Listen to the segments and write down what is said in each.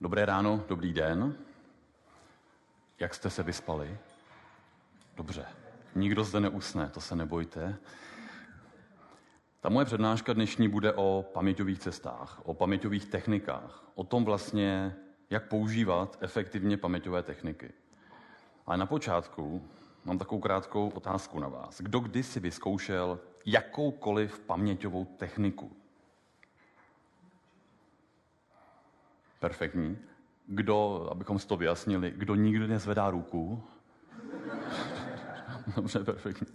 Dobré ráno, dobrý den. Jak jste se vyspali? Dobře. Nikdo zde neusne, to se nebojte. Ta moje přednáška dnešní bude o paměťových cestách, o paměťových technikách, o tom vlastně, jak používat efektivně paměťové techniky. Ale na počátku mám takovou krátkou otázku na vás. Kdo kdy si vyzkoušel jakoukoliv paměťovou techniku? Perfektní. Kdo, abychom si to vyjasnili, kdo nikdy nezvedá ruku? Dobře, perfektní.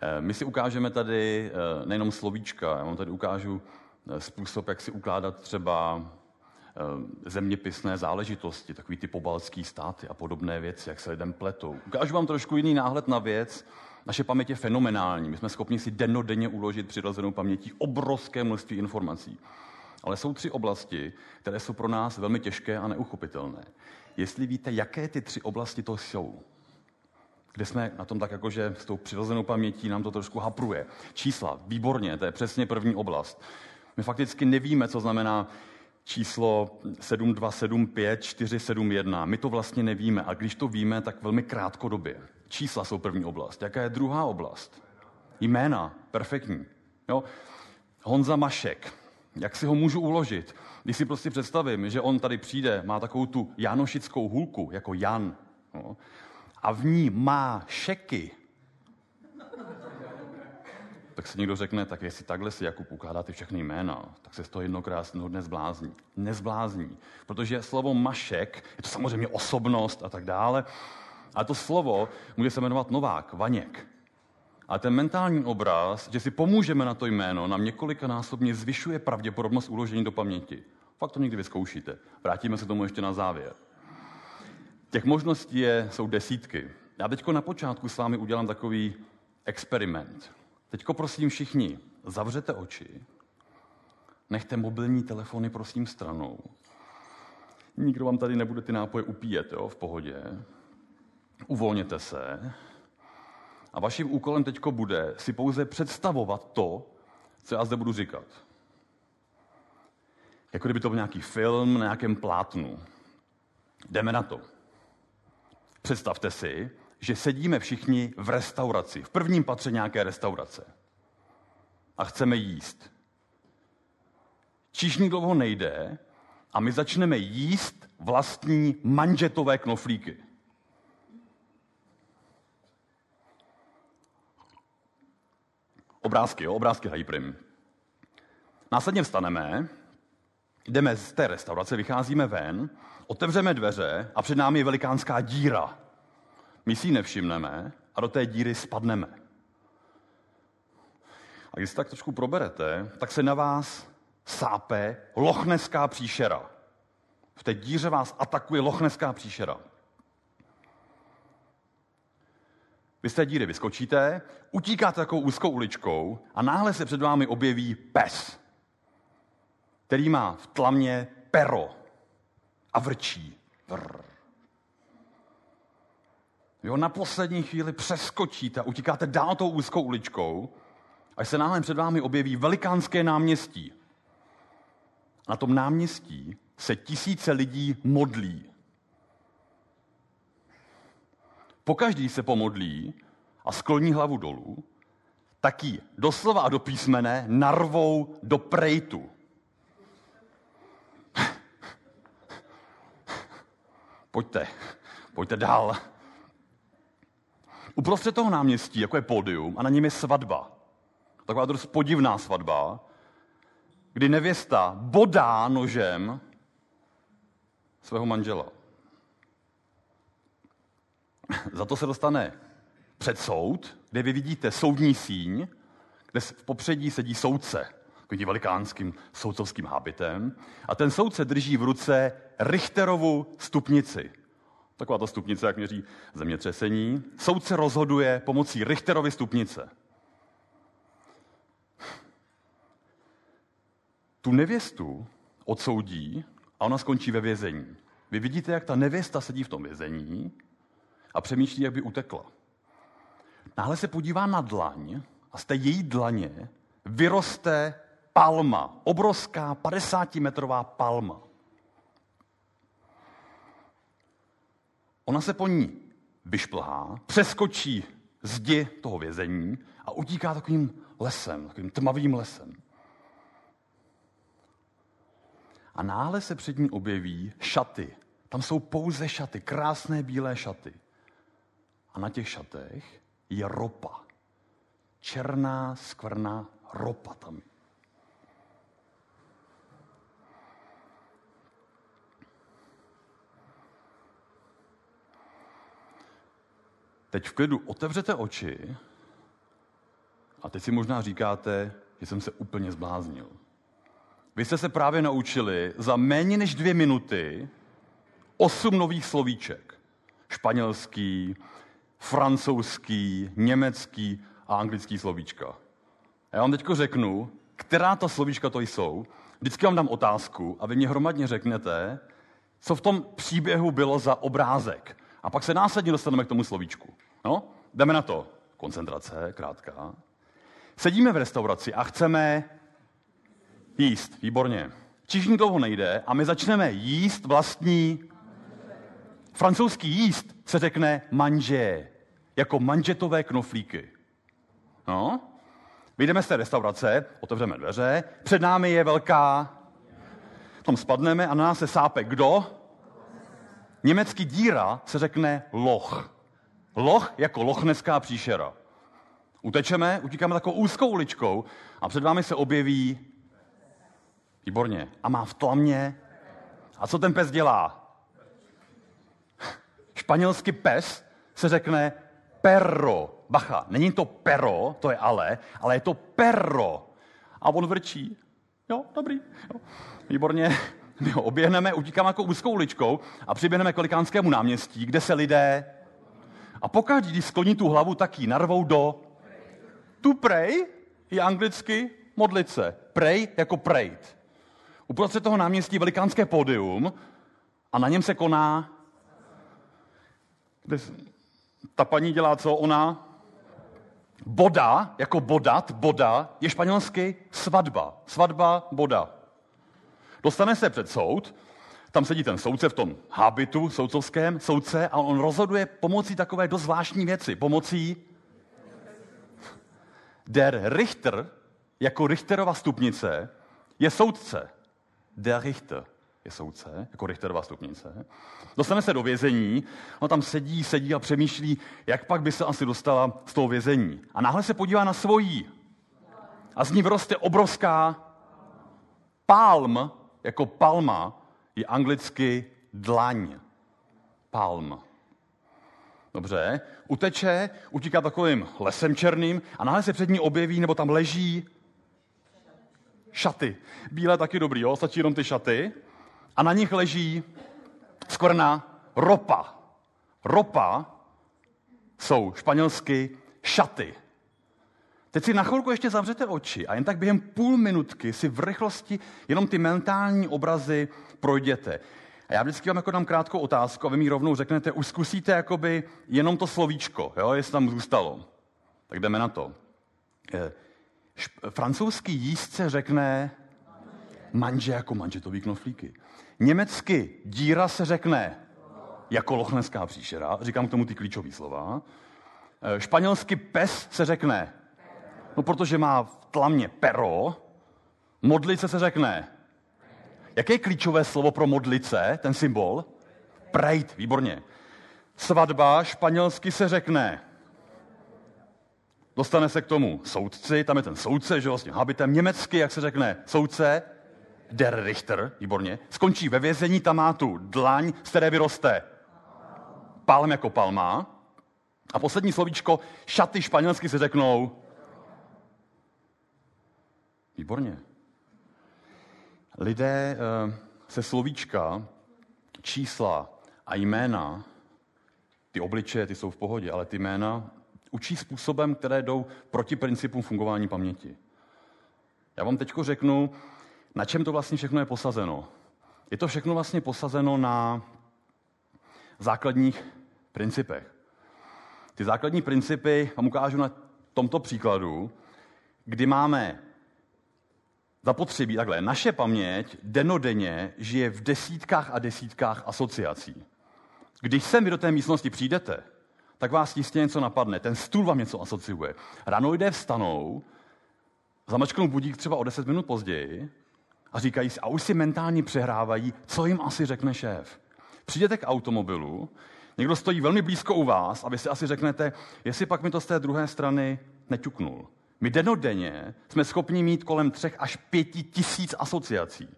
Eh, my si ukážeme tady eh, nejenom slovíčka, já vám tady ukážu eh, způsob, jak si ukládat třeba zeměpisné záležitosti, takový ty pobaltský státy a podobné věci, jak se lidem pletou. Ukážu vám trošku jiný náhled na věc. Naše paměť je fenomenální. My jsme schopni si dennodenně uložit přirozenou pamětí obrovské množství informací. Ale jsou tři oblasti, které jsou pro nás velmi těžké a neuchopitelné. Jestli víte, jaké ty tři oblasti to jsou, kde jsme na tom tak jako, že s tou přirozenou pamětí nám to trošku hapruje. Čísla, výborně, to je přesně první oblast. My fakticky nevíme, co znamená číslo 7275471. My to vlastně nevíme a když to víme, tak velmi krátkodobě. Čísla jsou první oblast. Jaká je druhá oblast? Jména, perfektní. Jo? Honza Mašek, jak si ho můžu uložit? Když si prostě představím, že on tady přijde, má takovou tu janošickou hůlku, jako Jan, no, a v ní má šeky, tak si někdo řekne, tak jestli takhle si Jakub ukládá ty všechny jména, tak se z toho jedno krásného dne zblázní. Nezblázní, protože slovo mašek, je to samozřejmě osobnost a tak dále, a to slovo může se jmenovat Novák, Vaněk. A ten mentální obraz, že si pomůžeme na to jméno, nám několikanásobně zvyšuje pravděpodobnost uložení do paměti. Fakt to někdy vyzkoušíte. Vrátíme se tomu ještě na závěr. Těch možností je, jsou desítky. Já teďko na počátku s vámi udělám takový experiment. Teďko prosím všichni, zavřete oči, nechte mobilní telefony prosím stranou. Nikdo vám tady nebude ty nápoje upíjet, jo, v pohodě. Uvolněte se. A vaším úkolem teďko bude si pouze představovat to, co já zde budu říkat. Jako kdyby to byl nějaký film na nějakém plátnu. Jdeme na to. Představte si, že sedíme všichni v restauraci, v prvním patře nějaké restaurace. A chceme jíst. Číšník dlouho nejde a my začneme jíst vlastní manžetové knoflíky. Obrázky, jo, obrázky hrají prim. Následně vstaneme, jdeme z té restaurace, vycházíme ven, otevřeme dveře a před námi je velikánská díra. My si ji nevšimneme a do té díry spadneme. A když se tak trošku proberete, tak se na vás sápe lochneská příšera. V té díře vás atakuje lochneská příšera. Vy z té díry vyskočíte, utíkáte takovou úzkou uličkou a náhle se před vámi objeví pes, který má v tlamě pero a vrčí. Vy ho na poslední chvíli přeskočíte a utíkáte dál tou úzkou uličkou, až se náhle před vámi objeví velikánské náměstí. Na tom náměstí se tisíce lidí modlí. Pokaždý se pomodlí a skloní hlavu dolů, tak ji doslova a do písmene narvou do prejtu. Pojďte, pojďte dál. Uprostřed toho náměstí, jako je pódium, a na něm je svatba. Taková dost podivná svatba, kdy nevěsta bodá nožem svého manžela. Za to se dostane před soud, kde vy vidíte soudní síň, kde v popředí sedí soudce, takovým velikánským soudcovským hábitem, a ten soudce drží v ruce Richterovu stupnici. Taková ta stupnice, jak měří zemětřesení. Soudce rozhoduje pomocí Richterovy stupnice. Tu nevěstu odsoudí a ona skončí ve vězení. Vy vidíte, jak ta nevěsta sedí v tom vězení a přemýšlí, jak by utekla. Náhle se podívá na dlaň a z té její dlaně vyroste palma, obrovská 50-metrová palma. Ona se po ní vyšplhá, přeskočí zdi toho vězení a utíká takovým lesem, takovým tmavým lesem. A náhle se před ní objeví šaty. Tam jsou pouze šaty, krásné bílé šaty. A na těch šatech je ropa. Černá, skvrná ropa tam. Teď v klidu otevřete oči a teď si možná říkáte, že jsem se úplně zbláznil. Vy jste se právě naučili za méně než dvě minuty osm nových slovíček. Španělský, francouzský, německý a anglický slovíčka. Já vám teď řeknu, která ta slovíčka to jsou. Vždycky vám dám otázku a vy mě hromadně řeknete, co v tom příběhu bylo za obrázek. A pak se následně dostaneme k tomu slovíčku. No, jdeme na to. Koncentrace, krátká. Sedíme v restauraci a chceme jíst. Výborně. Čižní dlouho nejde a my začneme jíst vlastní francouzský jíst se řekne manže, jako manžetové knoflíky. No, vyjdeme z té restaurace, otevřeme dveře, před námi je velká, tam spadneme a na nás se sápe kdo? Německý díra se řekne loch. Loch jako lochneská příšera. Utečeme, utíkáme takovou úzkou uličkou a před vámi se objeví Výborně. A má v tlamě. A co ten pes dělá? Španělsky pes se řekne perro. Bacha, není to pero, to je ale, ale je to perro. A on vrčí. Jo, dobrý. Jo. Výborně. My ho oběhneme, utíkáme jako úzkou uličkou a přiběhneme k Velikánskému náměstí, kde se lidé a pokaždý, když skloní tu hlavu, tak ji narvou do tu pray je anglicky modlit se. Pray jako prayt. Uprostřed toho náměstí velikánské pódium a na něm se koná kde ta paní dělá co? Ona boda, jako bodat, boda, je španělsky svatba. Svatba, boda. Dostane se před soud, tam sedí ten soudce v tom habitu soudcovském, soudce, a on rozhoduje pomocí takové dost zvláštní věci. Pomocí der Richter, jako Richterova stupnice, je soudce. Der Richter je soudce, jako Richterová stupnice. Dostane se do vězení, on tam sedí, sedí a přemýšlí, jak pak by se asi dostala z toho vězení. A náhle se podívá na svojí. A z ní vyroste obrovská palm, jako palma, je anglicky dlaň. Palm. Dobře, uteče, utíká takovým lesem černým a náhle se před ní objeví, nebo tam leží šaty. Bílé taky dobrý, jo? stačí jenom ty šaty a na nich leží skvrna ropa. Ropa jsou španělsky šaty. Teď si na chvilku ještě zavřete oči a jen tak během půl minutky si v rychlosti jenom ty mentální obrazy projděte. A já vždycky vám jako dám krátkou otázku a vy mi rovnou řeknete, už zkusíte jakoby jenom to slovíčko, jo, jestli tam zůstalo. Tak jdeme na to. Eh, francouzský jízdce řekne manže jako manžetový knoflíky. Německy díra se řekne jako lochnenská příšera, říkám k tomu ty klíčové slova. E, španělsky pes se řekne, no protože má v tlamě pero, modlice se řekne. Jaké je klíčové slovo pro modlice, ten symbol? Prejt, výborně. Svatba španělsky se řekne. Dostane se k tomu soudci, tam je ten soudce, že vlastně habitem. Německy, jak se řekne, soudce, der Richter, výborně, skončí ve vězení, tam má tu dlaň, z které vyroste palm jako palma. A poslední slovíčko, šaty španělsky se řeknou Výborně. Lidé eh, se slovíčka, čísla a jména, ty obličeje, ty jsou v pohodě, ale ty jména učí způsobem, které jdou proti principům fungování paměti. Já vám teď řeknu, na čem to vlastně všechno je posazeno? Je to všechno vlastně posazeno na základních principech. Ty základní principy vám ukážu na tomto příkladu, kdy máme zapotřebí, takhle, naše paměť denodenně žije v desítkách a desítkách asociací. Když sem vy do té místnosti přijdete, tak vás jistě něco napadne. Ten stůl vám něco asociuje. Ráno lidé vstanou, zamačknou budík třeba o 10 minut později a říkají si, a už si mentálně přehrávají, co jim asi řekne šéf. Přijdete k automobilu, někdo stojí velmi blízko u vás a vy si asi řeknete, jestli pak mi to z té druhé strany neťuknul. My denodenně jsme schopni mít kolem třech až pěti tisíc asociací.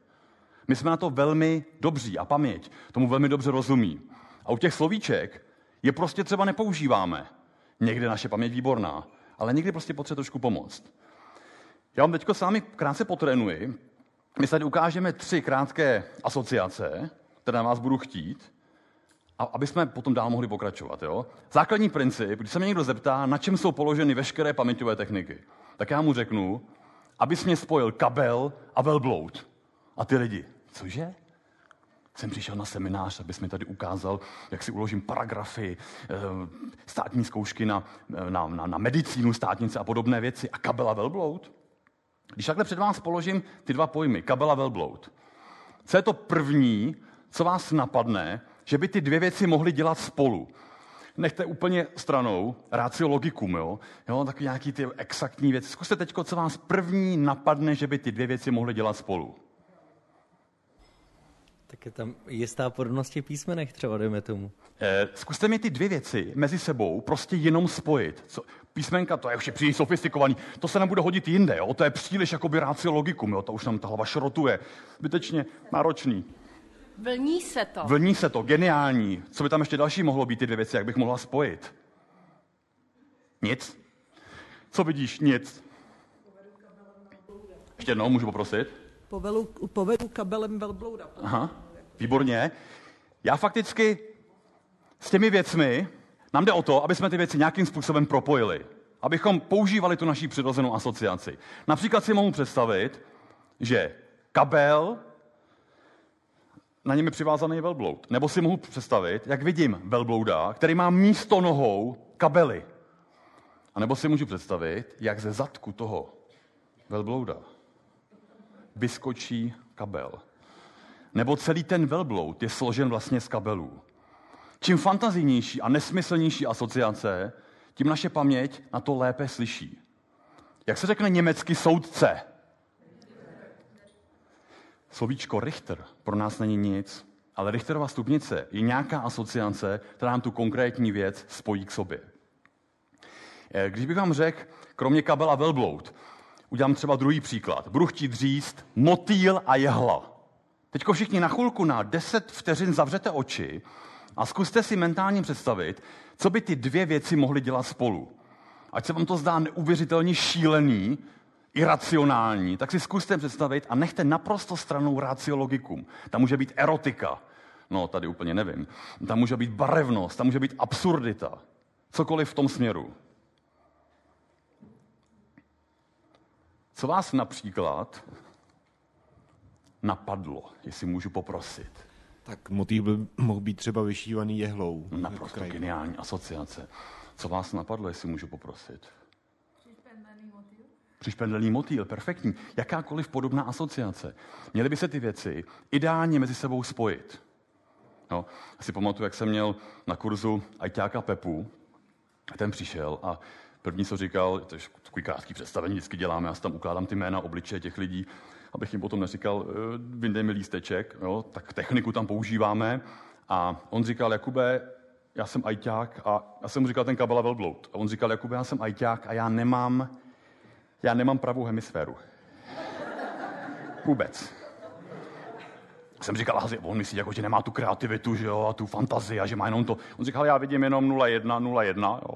My jsme na to velmi dobří a paměť tomu velmi dobře rozumí. A u těch slovíček je prostě třeba nepoužíváme. Někde naše paměť výborná, ale někdy prostě potřebuje trošku pomoct. Já vám teďko s vámi krátce potrénuji. My tady ukážeme tři krátké asociace, které na vás budu chtít, a aby jsme potom dál mohli pokračovat. Jo? Základní princip, když se mě někdo zeptá, na čem jsou položeny veškeré paměťové techniky, tak já mu řeknu, abys mě spojil kabel a velbloud. A ty lidi, cože? Jsem přišel na seminář, abys mi tady ukázal, jak si uložím paragrafy, eh, státní zkoušky na, na, na, na medicínu, státnice a podobné věci. A kabel a velbloud? Když takhle před vás položím ty dva pojmy, kabel a velbloud, co je to první, co vás napadne, že by ty dvě věci mohly dělat spolu? Nechte úplně stranou rácio logikum, jo? jo takový nějaký ty exaktní věci. Zkuste teď, co vás první napadne, že by ty dvě věci mohly dělat spolu. Tak je tam jistá podobnost těch písmenech třeba, dejme tomu. Eh, zkuste mi ty dvě věci mezi sebou prostě jenom spojit. Co, písmenka, to je už je příliš sofistikovaný, to se nebude hodit jinde, jo? to je příliš jakoby rácio logikum, jo? to už nám ta hlava šrotuje. Zbytečně náročný. Vlní se to. Vlní se to, geniální. Co by tam ještě další mohlo být ty dvě věci, jak bych mohla spojit? Nic. Co vidíš? Nic. Ještě jednou, můžu poprosit? Povelu, povedu kabelem velblouda. Aha, výborně. Já fakticky s těmi věcmi, nám jde o to, aby jsme ty věci nějakým způsobem propojili. Abychom používali tu naší přirozenou asociaci. Například si mohu představit, že kabel, na něm je přivázaný velbloud. Nebo si mohu představit, jak vidím velblouda, který má místo nohou kabely. A nebo si můžu představit, jak ze zadku toho velblouda vyskočí kabel. Nebo celý ten velbloud je složen vlastně z kabelů. Čím fantazijnější a nesmyslnější asociace, tím naše paměť na to lépe slyší. Jak se řekne německy soudce? Slovíčko Richter pro nás není nic, ale Richterova stupnice je nějaká asociace, která nám tu konkrétní věc spojí k sobě. Eh, když bych vám řekl, kromě kabela velbloud, udělám třeba druhý příklad. Budu chtít říct motýl a jehla. Teďko všichni na chvilku na 10 vteřin zavřete oči a zkuste si mentálně představit, co by ty dvě věci mohly dělat spolu. Ať se vám to zdá neuvěřitelně šílený, iracionální, tak si zkuste představit a nechte naprosto stranou raciologikum. Tam může být erotika. No, tady úplně nevím. Tam může být barevnost, tam může být absurdita. Cokoliv v tom směru. Co vás například napadlo, jestli můžu poprosit? Tak motiv by mohl být třeba vyšívaný jehlou. Naprosto geniální asociace. Co vás napadlo, jestli můžu poprosit? Přišpendlený motýl, perfektní. Jakákoliv podobná asociace. Měly by se ty věci ideálně mezi sebou spojit. No, si pamatuju, jak jsem měl na kurzu ajťáka Pepu, ten přišel a první, co říkal, to je takový krátký představení, vždycky děláme, já si tam ukládám ty jména, obličeje těch lidí, abych jim potom neříkal, eh, vyndej mi lísteček, jo, tak techniku tam používáme. A on říkal, Jakube, já jsem ajťák a já jsem mu říkal ten kabela velbloud. A on říkal, Jakube, já jsem ajťák a já nemám já nemám pravou hemisféru. Vůbec. Jsem říkal, on myslí, jako, že nemá tu kreativitu, že jo, a tu fantazii, a že má jenom to. On říkal, já vidím jenom 0,1, 0,1, jo.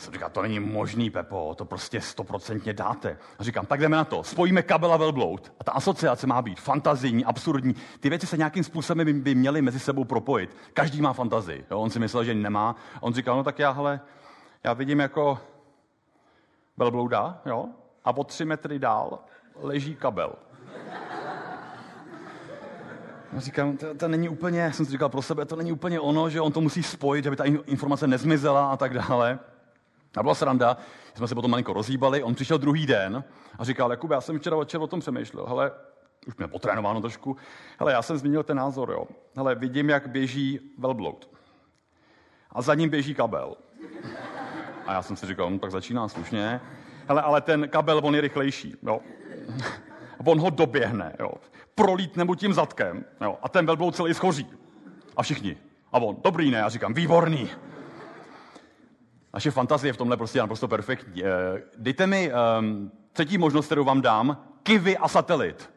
Jsem říkal, to není možný, Pepo, to prostě stoprocentně dáte. A říkám, tak jdeme na to. Spojíme kabel a velbloud. A ta asociace má být fantazijní, absurdní. Ty věci se nějakým způsobem by, měly mezi sebou propojit. Každý má fantazii. Jo? On si myslel, že nemá. A on říkal, no tak já, hele, já vidím jako velblouda, jo? A o tři metry dál leží kabel. Já říkám, to, to není úplně, jsem si říkal pro sebe, to není úplně ono, že on to musí spojit, aby ta informace nezmizela a tak dále. A byla sranda, jsme se potom malinko rozhýbali, on přišel druhý den a říkal, Jakub, já jsem včera večer o tom přemýšlel, hele, už mě potrénováno trošku. Hele, já jsem zmínil ten názor, jo. Hele, vidím, jak běží velbloud. A za ním běží kabel. A já jsem si říkal, no, tak začíná slušně. Hele, ale ten kabel, on je rychlejší, jo. On ho doběhne, jo. Prolítne mu tím zadkem, jo. A ten velbloud celý schoří. A všichni. A on, dobrý ne, já říkám, výborný. Naše fantazie v tomhle prostě je naprosto perfektní. Eh, dejte mi um, třetí možnost, kterou vám dám, kivy a satelit.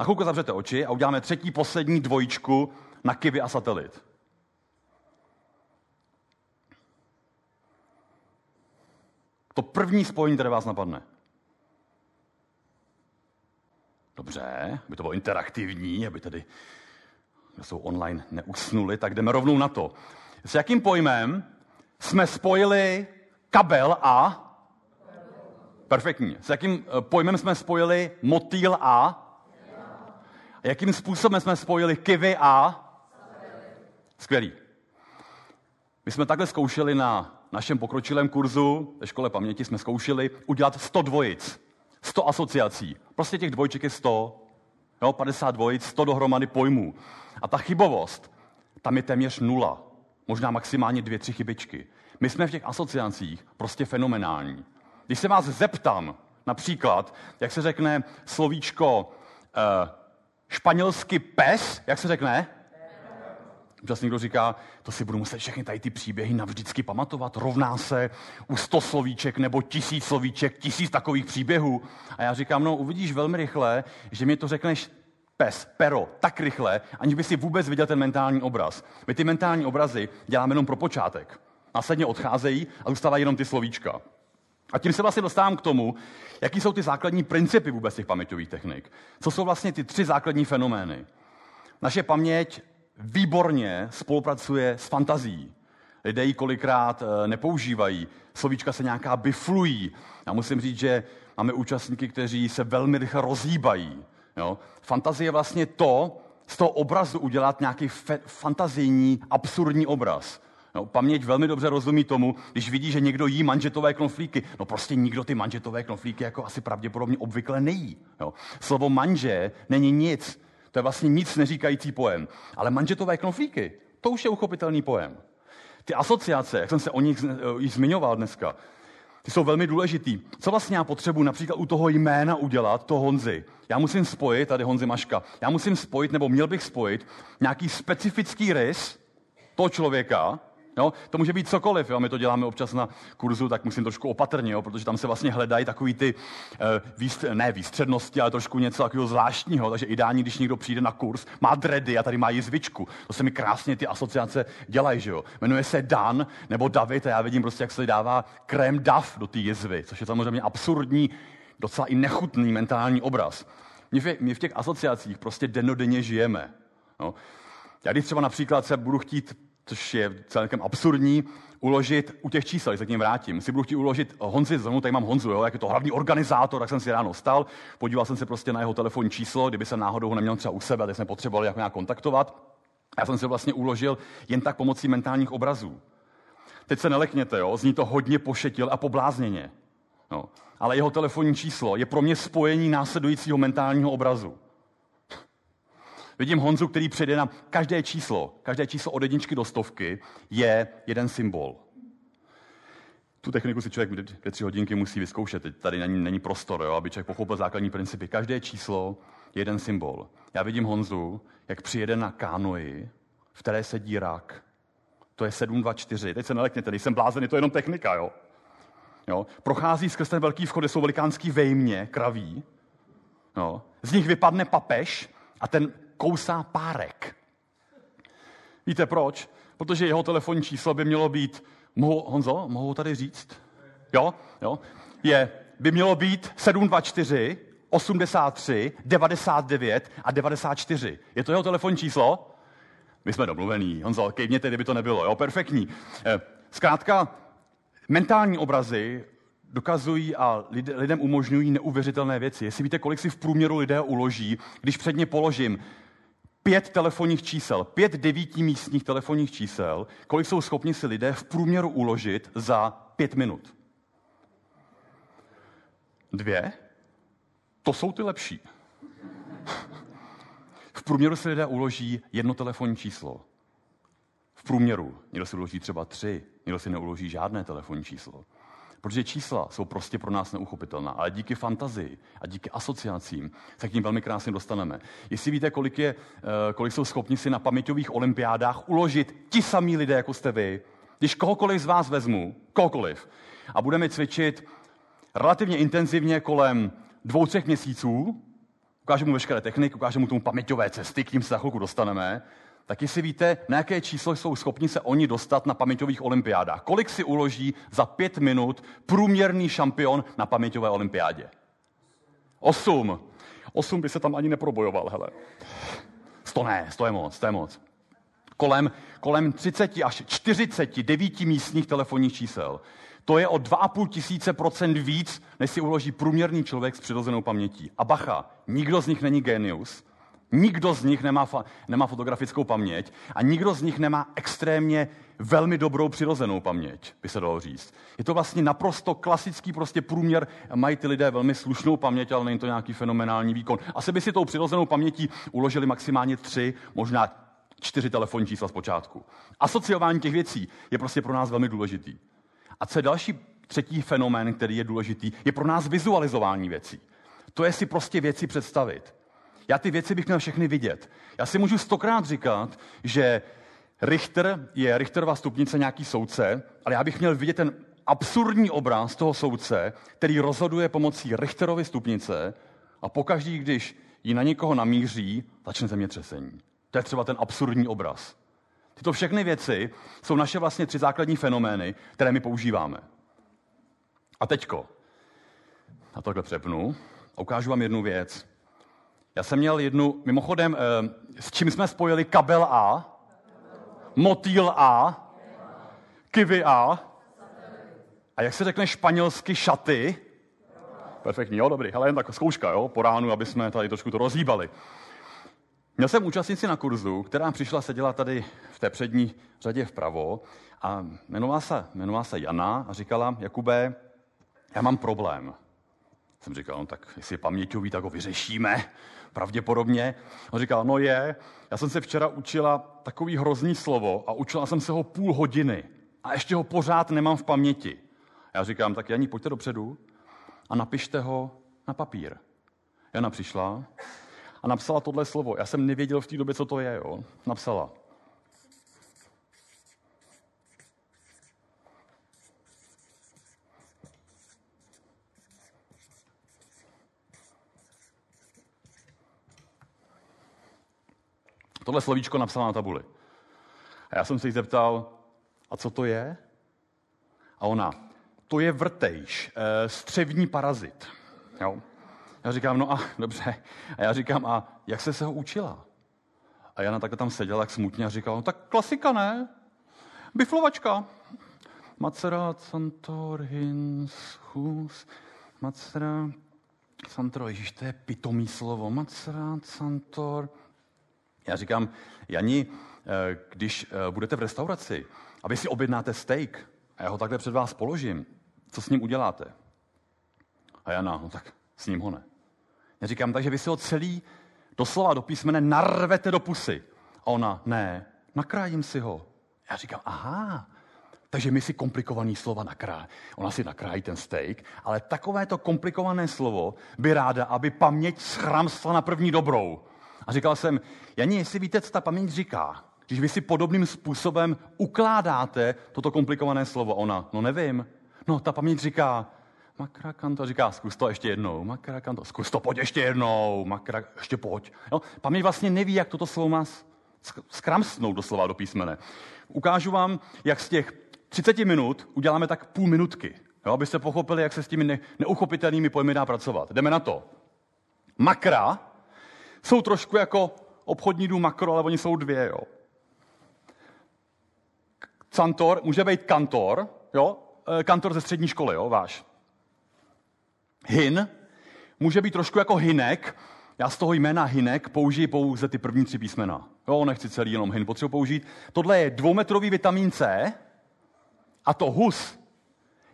Na chvilku zavřete oči a uděláme třetí, poslední dvojičku na kivy a satelit. To první spojení, které vás napadne. Dobře, aby to bylo interaktivní, aby tedy, kdo jsou online, neusnuli, tak jdeme rovnou na to. S jakým pojmem jsme spojili kabel a... Perfektní. S jakým eh, pojmem jsme spojili motýl a... a jakým způsobem jsme spojili kivy a... Skvělý. My jsme takhle zkoušeli na našem pokročilém kurzu ve škole paměti, jsme zkoušeli udělat 100 dvojic, 100 asociací. Prostě těch dvojček je 100, jo, 50 dvojic, 100 dohromady pojmů. A ta chybovost, tam je téměř nula možná maximálně dvě, tři chybičky. My jsme v těch asociacích prostě fenomenální. Když se vás zeptám, například, jak se řekne slovíčko uh, španělsky pes, jak se řekne? Občas někdo říká, to si budu muset všechny tady ty příběhy navždycky pamatovat, rovná se u sto slovíček nebo tisíc slovíček, tisíc takových příběhů. A já říkám, no uvidíš velmi rychle, že mi to řekneš pes, pero, tak rychle, aniž by si vůbec viděl ten mentální obraz. My ty mentální obrazy děláme jenom pro počátek. Následně odcházejí a zůstávají jenom ty slovíčka. A tím se vlastně dostávám k tomu, jaký jsou ty základní principy vůbec těch paměťových technik. Co jsou vlastně ty tři základní fenomény. Naše paměť výborně spolupracuje s fantazí. Lidé ji kolikrát eh, nepoužívají, slovíčka se nějaká biflují. Já musím říct, že máme účastníky, kteří se velmi rychle rozhýbají. Jo? Fantazie je vlastně to, z toho obrazu udělat nějaký fe- fantazijní, absurdní obraz. No, paměť velmi dobře rozumí tomu, když vidí, že někdo jí manžetové knoflíky. No prostě nikdo ty manžetové knoflíky jako asi pravděpodobně obvykle nejí. Jo. Slovo manže není nic. To je vlastně nic neříkající pojem. Ale manžetové knoflíky, to už je uchopitelný pojem. Ty asociace, jak jsem se o nich zmiňoval dneska, ty jsou velmi důležitý. Co vlastně já potřebuji například u toho jména udělat, to Honzy? Já musím spojit, tady Honzy Maška, já musím spojit, nebo měl bych spojit, nějaký specifický rys toho člověka, Jo? To může být cokoliv. Jo? My to děláme občas na kurzu, tak musím trošku opatrně, jo? protože tam se vlastně hledají takový ty, uh, výst, ne výstřednosti, ale trošku něco takového zvláštního. Takže ideální, když někdo přijde na kurz, má dredy a tady má jizvičku. To se mi krásně ty asociace dělají. Že jo? Jmenuje se Dan nebo David a já vidím prostě, jak se dává krém DAF do té jizvy, což je samozřejmě absurdní, docela i nechutný mentální obraz. My v, my v těch asociacích prostě denodenně žijeme. Jo? Já když třeba například se budu chtít což je celkem absurdní, uložit u těch čísel, se k ním vrátím. Si budu chtít uložit Honzi, zrovna tady mám Honzu, jo, jak je to hlavní organizátor, tak jsem si ráno stal, podíval jsem se prostě na jeho telefonní číslo, kdyby jsem náhodou ho neměl třeba u sebe, tak jsme potřebovali jako nějak kontaktovat. Já jsem si vlastně uložil jen tak pomocí mentálních obrazů. Teď se nelekněte, jo, zní to hodně pošetil a poblázněně. Jo. Ale jeho telefonní číslo je pro mě spojení následujícího mentálního obrazu. Vidím Honzu, který přijde na každé číslo, každé číslo od jedničky do stovky je jeden symbol. Tu techniku si člověk dvě, tři hodinky musí vyzkoušet. Teď tady není, není prostor, jo, aby člověk pochopil základní principy. Každé číslo je jeden symbol. Já vidím Honzu, jak přijede na kánoji, v které sedí rak. To je 724. Teď se nelekněte, jsem blázen, je to jenom technika, jo. jo. Prochází skrz ten velký vchod, jsou velikánský vejmě, kraví. Jo. Z nich vypadne papež a ten kousá párek. Víte proč? Protože jeho telefonní číslo by mělo být, mohu, Honzo, mohu tady říct? Jo, jo. Je, by mělo být 724 83 99 a 94. Je to jeho telefonní číslo? My jsme domluvení. Honzo, kejvněte, kdyby to nebylo. Jo, perfektní. Eh, zkrátka, mentální obrazy dokazují a lidem umožňují neuvěřitelné věci. Jestli víte, kolik si v průměru lidé uloží, když před ně položím pět telefonních čísel, pět devíti místních telefonních čísel, kolik jsou schopni si lidé v průměru uložit za pět minut? Dvě? To jsou ty lepší. průměru si lidé uloží jedno telefonní číslo. V průměru. Někdo si uloží třeba tři, někdo si neuloží žádné telefonní číslo. Protože čísla jsou prostě pro nás neuchopitelná, ale díky fantazii a díky asociacím se k ním velmi krásně dostaneme. Jestli víte, kolik, je, eh, kolik jsou schopni si na paměťových olympiádách uložit ti samí lidé, jako jste vy, když kohokoliv z vás vezmu, kohokoliv, a budeme cvičit relativně intenzivně kolem dvou, třech měsíců, ukážu mu veškeré techniky, ukážu mu tomu paměťové cesty, k tím se za chvilku dostaneme, tak jestli víte, na jaké číslo jsou schopni se oni dostat na paměťových olympiádách. Kolik si uloží za pět minut průměrný šampion na paměťové olympiádě? Osm. Osm by se tam ani neprobojoval, hele. Sto ne, sto je moc, to je moc. Kolem, kolem 30 až 40 devíti místních telefonních čísel. To je o 2,5 tisíce procent víc, než si uloží průměrný člověk s přirozenou pamětí. A bacha, nikdo z nich není genius, nikdo z nich nemá, fa- nemá fotografickou paměť a nikdo z nich nemá extrémně velmi dobrou přirozenou paměť, by se dalo říct. Je to vlastně naprosto klasický prostě průměr, mají ty lidé velmi slušnou paměť, ale není to nějaký fenomenální výkon. Asi by si tou přirozenou pamětí uložili maximálně tři, možná čtyři telefonní čísla zpočátku. Asociování těch věcí je prostě pro nás velmi důležitý. A co je další třetí fenomén, který je důležitý, je pro nás vizualizování věcí. To je si prostě věci představit. Já ty věci bych měl všechny vidět. Já si můžu stokrát říkat, že Richter je Richterová stupnice nějaký soudce, ale já bych měl vidět ten absurdní obraz toho soudce, který rozhoduje pomocí Richterovy stupnice a pokaždý, když ji na někoho namíří, začne zemětřesení. To je třeba ten absurdní obraz. Tyto všechny věci jsou naše vlastně tři základní fenomény, které my používáme. A teďko, a takhle přepnu, a ukážu vám jednu věc. Já jsem měl jednu, mimochodem, eh, s čím jsme spojili kabel A, motýl A, kivy A, a jak se řekne španělsky šaty? Perfektní, jo, dobrý. Ale jen tak zkouška, jo, po ránu, aby jsme tady trošku to rozhýbali. Měl jsem účastnici na kurzu, která přišla, seděla tady v té přední řadě vpravo a jmenovala se, jmenovala se Jana a říkala, Jakube, já mám problém. Jsem říkal, no tak jestli je paměťový, tak ho vyřešíme, pravděpodobně. On říkal, no je, já jsem se včera učila takový hrozný slovo a učila jsem se ho půl hodiny a ještě ho pořád nemám v paměti. Já říkám, tak Janí, pojďte dopředu a napište ho na papír. Jana přišla a napsala tohle slovo. Já jsem nevěděl v té době, co to je. Jo. Napsala. Tohle slovíčko napsala na tabuli. A já jsem se jí zeptal, a co to je? A ona, to je vrtejš, eh, střevní parazit. Jo? Já říkám, no a dobře. A já říkám, a jak se se ho učila? A Jana takhle tam seděla tak smutně a říkala, no tak klasika, ne? Biflovačka. Macerat, Santor, Hins, Hus, Macerat, Santor, ježiš, to je pitomý slovo. Macerat, Santor. Já říkám, Jani, eh, když eh, budete v restauraci a vy si objednáte steak a já ho takhle před vás položím, co s ním uděláte? A Jana, no tak s ním ho ne. Já říkám, takže vy si ho celý doslova do písmene narvete do pusy. A ona, ne, nakrájím si ho. Já říkám, aha, takže my si komplikovaný slova nakrájí. Ona si nakrájí ten steak, ale takovéto komplikované slovo by ráda, aby paměť schramstla na první dobrou. A říkal jsem, Janí, jestli víte, co ta paměť říká, když vy si podobným způsobem ukládáte toto komplikované slovo. Ona, no nevím. No, ta paměť říká, Makrakanto říká, zkus to ještě jednou. Makrakanto, zkus to, pojď ještě jednou. Makra, ještě pojď. Jo? Paměť vlastně neví, jak toto slovo má skramsnout doslova do písmene. Ukážu vám, jak z těch 30 minut uděláme tak půl minutky, jo? abyste pochopili, jak se s těmi ne- neuchopitelnými pojmy dá pracovat. Jdeme na to. Makra jsou trošku jako obchodní dům makro, ale oni jsou dvě. Jo? Cantor může být kantor, jo? Eh, kantor ze střední školy, jo, váš. Hin může být trošku jako hinek. Já z toho jména hinek použiji pouze ty první tři písmena. Jo, nechci celý jenom hin, potřebuji použít. Tohle je dvoumetrový vitamin C a to hus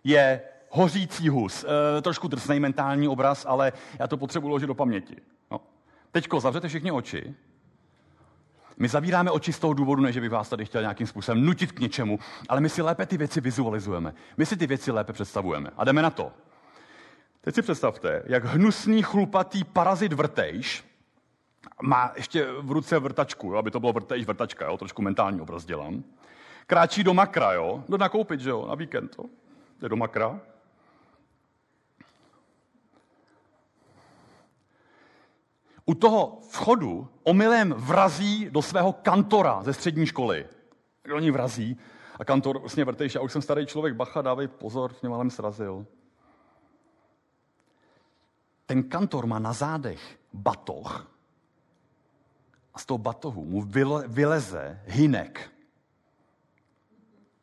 je hořící hus. E, trošku drsný mentální obraz, ale já to potřebuji ložit do paměti. No. Teďko zavřete všichni oči My zavíráme oči z toho důvodu, ne, že bych vás tady chtěl nějakým způsobem nutit k něčemu, ale my si lépe ty věci vizualizujeme. My si ty věci lépe představujeme. A jdeme na to. Teď si představte, jak hnusný, chlupatý parazit vrtejš má ještě v ruce vrtačku, jo, aby to bylo vrtejš, vrtačka, jo, trošku mentální obraz dělám. Kráčí do makra, jo, do nakoupit, že jo, na víkend, jo. Jde do makra. U toho vchodu omylem vrazí do svého kantora ze střední školy. Do ní vrazí a kantor vlastně vrtejš, já už jsem starý člověk, bacha, dávej pozor, mě malem srazil. Ten kantor má na zádech batoh a z toho batohu mu vyleze hinek.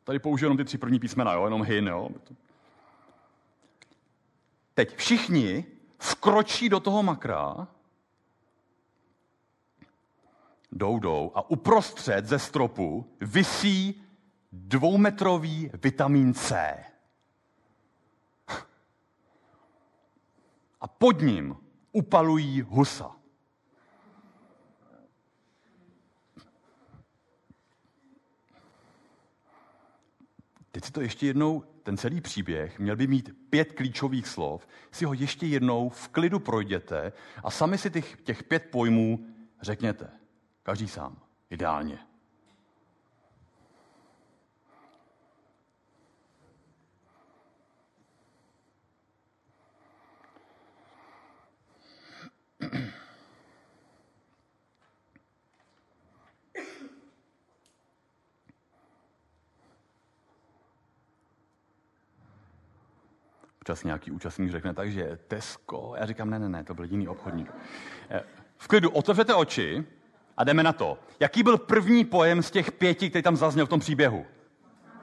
Tady použiju jenom ty tři první písmena, jo? jenom hin. Jo? Teď všichni vkročí do toho makra, jdou a uprostřed ze stropu visí dvoumetrový vitamin C. A pod ním upalují husa. Teď si to ještě jednou, ten celý příběh, měl by mít pět klíčových slov, si ho ještě jednou v klidu projděte a sami si těch, těch pět pojmů řekněte. Každý sám, ideálně. Občas nějaký účastník řekne tak, že Tesco, já říkám, ne, ne, ne, to byl jiný obchodník. Eh, v klidu otevřete oči a jdeme na to. Jaký byl první pojem z těch pěti, který tam zazněl v tom příběhu?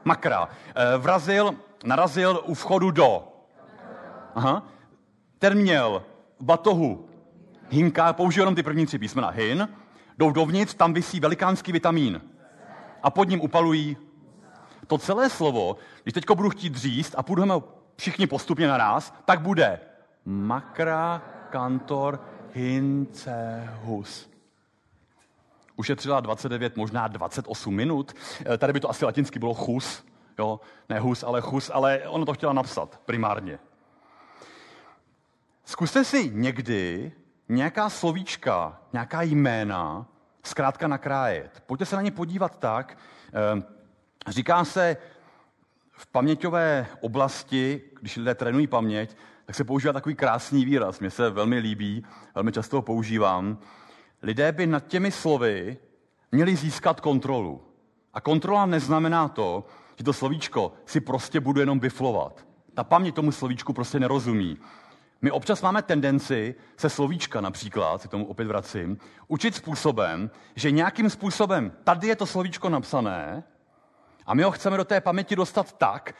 Makra. Eh, vrazil, narazil u vchodu do. Aha. Ten měl batohu hinka, použil jenom ty první tři písmena. Hin. Jdou dovnitř, tam visí velikánský vitamín. A pod ním upalují to celé slovo, když teď budu chtít říct a půjdeme všichni postupně naraz, tak bude makra, kantor, hince, hus. Ušetřila 29, možná 28 minut. Eh, tady by to asi latinsky bylo chus. Jo? Ne hus, ale chus, ale ono to chtěla napsat primárně. Zkuste si někdy nějaká slovíčka, nějaká jména zkrátka nakrájet. Pojďte se na ně podívat tak. Eh, říká se v paměťové oblasti, když lidé trénují paměť, tak se používá takový krásný výraz. Mně se velmi líbí, velmi často ho používám. Lidé by nad těmi slovy měli získat kontrolu. A kontrola neznamená to, že to slovíčko si prostě budu jenom biflovat. Ta paměť tomu slovíčku prostě nerozumí. My občas máme tendenci se slovíčka například, si tomu opět vracím, učit způsobem, že nějakým způsobem tady je to slovíčko napsané a my ho chceme do té paměti dostat tak,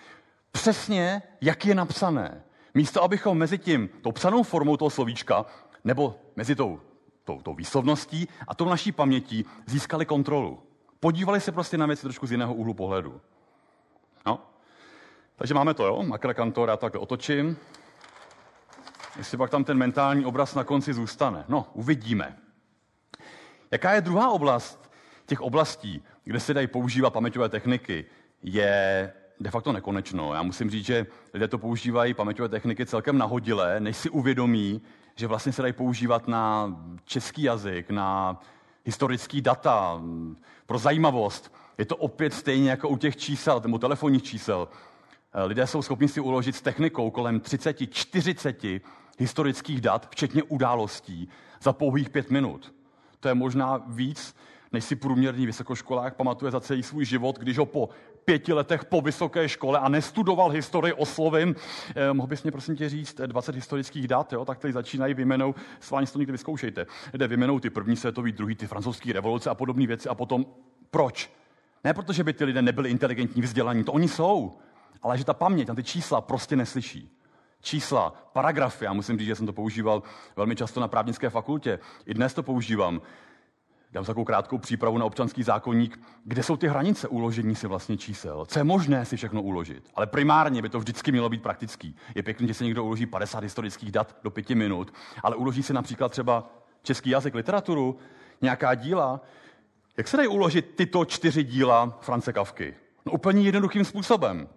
přesně, jak je napsané. Místo, abychom mezi tím, tou psanou formou toho slovíčka, nebo mezi tou tou, tou výslovností a tou naší pamětí získali kontrolu. Podívali se prostě na věci trošku z jiného úhlu pohledu. No. Takže máme to, jo? Makra já to takhle otočím. Jestli pak tam ten mentální obraz na konci zůstane. No, uvidíme. Jaká je druhá oblast těch oblastí, kde se dají používat paměťové techniky, je de facto nekonečno. Já musím říct, že lidé to používají paměťové techniky celkem nahodilé, než si uvědomí, že vlastně se dají používat na český jazyk, na historický data, pro zajímavost. Je to opět stejně jako u těch čísel, nebo telefonních čísel. Lidé jsou schopni si uložit s technikou kolem 30-40 historických dat, včetně událostí, za pouhých pět minut. To je možná víc, než si průměrný vysokoškolák pamatuje za celý svůj život, když ho po pěti letech po vysoké škole a nestudoval historii oslovím. Eh, mohl bys mě prosím tě říct 20 historických dat, jo? tak tady začínají vymenou, s vámi to někdy vyzkoušejte, kde vymenou ty první světový, druhý, ty francouzské revoluce a podobné věci a potom proč? Ne protože by ty lidé nebyli inteligentní, vzdělaní, to oni jsou, ale že ta paměť na ty čísla prostě neslyší čísla, paragrafy. Já musím říct, že jsem to používal velmi často na právnické fakultě. I dnes to používám dám takovou krátkou přípravu na občanský zákonník, kde jsou ty hranice uložení si vlastně čísel. Co je možné si všechno uložit. Ale primárně by to vždycky mělo být praktický. Je pěkný, že se někdo uloží 50 historických dat do pěti minut, ale uloží si například třeba český jazyk, literaturu, nějaká díla. Jak se dají uložit tyto čtyři díla France Kavky? No úplně jednoduchým způsobem.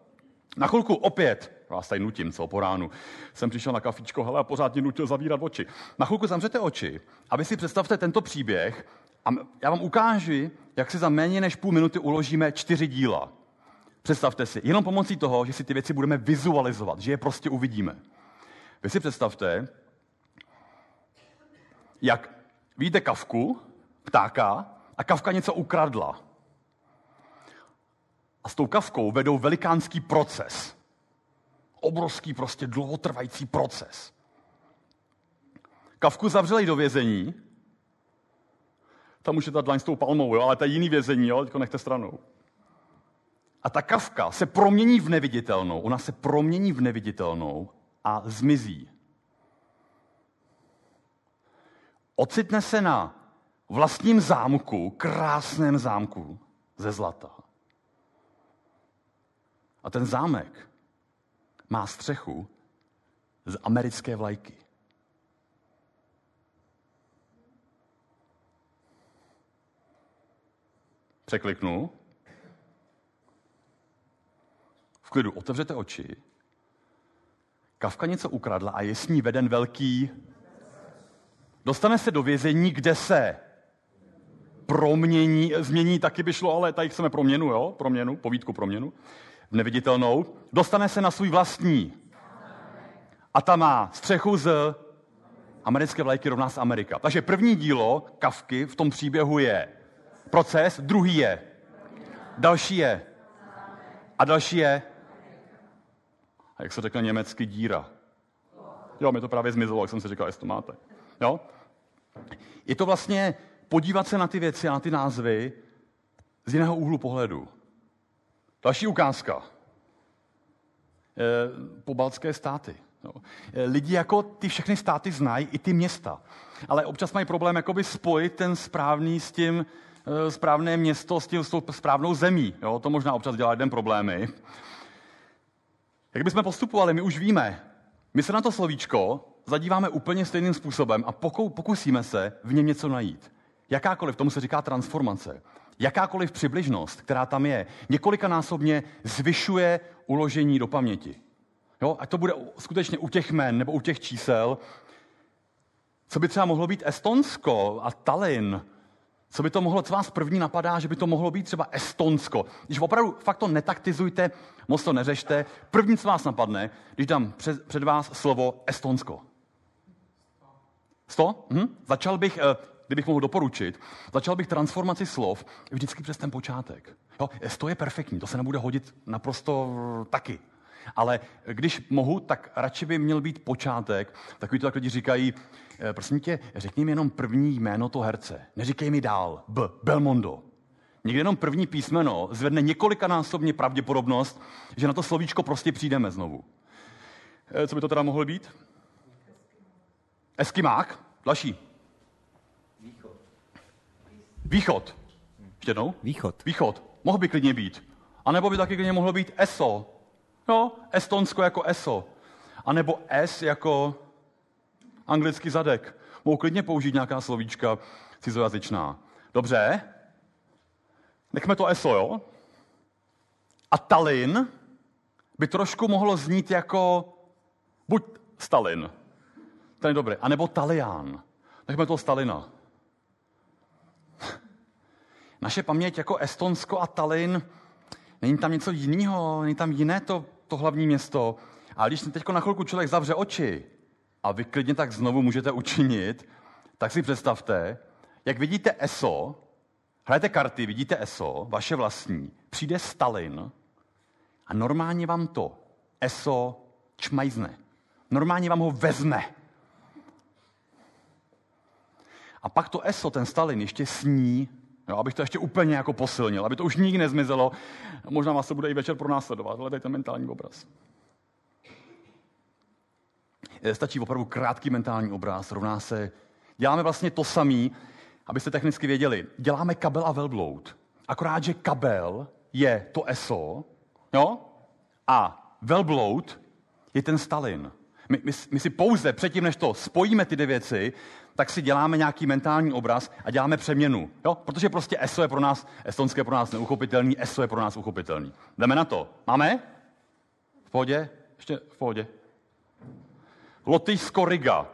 Na chvilku opět, vás tady nutím, co po ránu, jsem přišel na kafičko, hele, a pořád mě nutil zavírat oči. Na chvilku zavřete oči a vy si představte tento příběh a já vám ukážu, jak si za méně než půl minuty uložíme čtyři díla. Představte si, jenom pomocí toho, že si ty věci budeme vizualizovat, že je prostě uvidíme. Vy si představte, jak vidíte kavku, ptáka, a kavka něco ukradla. A s tou kavkou vedou velikánský proces. Obrovský, prostě dlouhotrvající proces. Kavku zavřeli do vězení. Tam už je ta dlaň s tou palmou, jo? ale to je jiný vězení, jo? teďko nechte stranou. A ta kavka se promění v neviditelnou. Ona se promění v neviditelnou a zmizí. Ocitne se na vlastním zámku, krásném zámku ze zlata. A ten zámek má střechu z americké vlajky. Překliknu. V klidu otevřete oči. Kavka něco ukradla a je s ní veden velký. Dostane se do vězení, kde se promění, změní, taky by šlo, ale tady chceme proměnu, jo? Proměnu, povídku proměnu. Neviditelnou. Dostane se na svůj vlastní. A ta má střechu z americké vlajky rovná z Amerika. Takže první dílo Kavky v tom příběhu je proces, druhý je. Další je. A další je. A jak se řekne německy, díra. Jo, mi to právě zmizelo, jak jsem si říkal, jestli to máte. Jo? Je to vlastně podívat se na ty věci a na ty názvy z jiného úhlu pohledu. Další ukázka. E, pobaltské státy. No. E, lidi jako ty všechny státy znají, i ty města. Ale občas mají problém jakoby spojit ten správný s tím správné město s, tím, s tou správnou zemí. Jo? To možná občas dělá jeden problémy. Jak bychom postupovali, my už víme. My se na to slovíčko zadíváme úplně stejným způsobem a pokusíme se v něm něco najít. Jakákoliv, tomu se říká transformace, jakákoliv přibližnost, která tam je, několikanásobně zvyšuje uložení do paměti. Jo? Ať to bude skutečně u těch men nebo u těch čísel, co by třeba mohlo být Estonsko a Tallinn, co by to mohlo, co vás první napadá, že by to mohlo být třeba Estonsko. Když opravdu fakt to netaktizujte, moc to neřešte, první, co vás napadne, když dám před, před vás slovo Estonsko. Sto? Hm? Začal bych, eh, kdybych mohl doporučit, začal bych transformaci slov vždycky přes ten počátek. Jo, to je perfektní, to se nebude hodit naprosto taky. Ale když mohu, tak radši by měl být počátek. Takový to, jak lidi říkají, eh, prosím tě, řekni mi jenom první jméno to herce. Neříkej mi dál. B. Belmondo. Někdy jenom první písmeno zvedne několikanásobně pravděpodobnost, že na to slovíčko prostě přijdeme znovu. Eh, co by to teda mohlo být? Eskimák. Další. Východ. Ještě jednou? Východ. Východ. Mohl by klidně být. A nebo by taky klidně mohlo být ESO. No, Estonsko jako ESO. A nebo S jako anglický zadek. Mohu klidně použít nějaká slovíčka cizojazyčná. Dobře. Nechme to ESO, jo? A Tallinn by trošku mohlo znít jako buď Stalin, ten je dobrý, anebo Talián. Nechme to Stalina. Naše paměť jako Estonsko a Tallinn, není tam něco jiného, není tam jiné to, to hlavní město. A když teď na chvilku člověk zavře oči a vy klidně tak znovu můžete učinit, tak si představte, jak vidíte ESO, hrajete karty, vidíte ESO, vaše vlastní, přijde Stalin a normálně vám to ESO čmajzne. Normálně vám ho vezme. A pak to ESO, ten Stalin, ještě sní Jo, abych to ještě úplně jako posilnil, aby to už nikdy nezmizelo. Možná vás to bude i večer pronásledovat, ale ten mentální obraz. Eh, stačí opravdu krátký mentální obraz, rovná se... Děláme vlastně to samé, abyste technicky věděli. Děláme kabel a velbloud. Akorát, že kabel je to ESO, jo? A velbloud je ten Stalin. My, my, my si pouze předtím, než to spojíme ty dvě věci, tak si děláme nějaký mentální obraz a děláme přeměnu. Jo? Protože prostě ESO je pro nás, estonské pro nás neuchopitelný, ESO je pro nás uchopitelný. Jdeme na to. Máme? V pohodě? Ještě v pohodě. Lotyšsko Riga.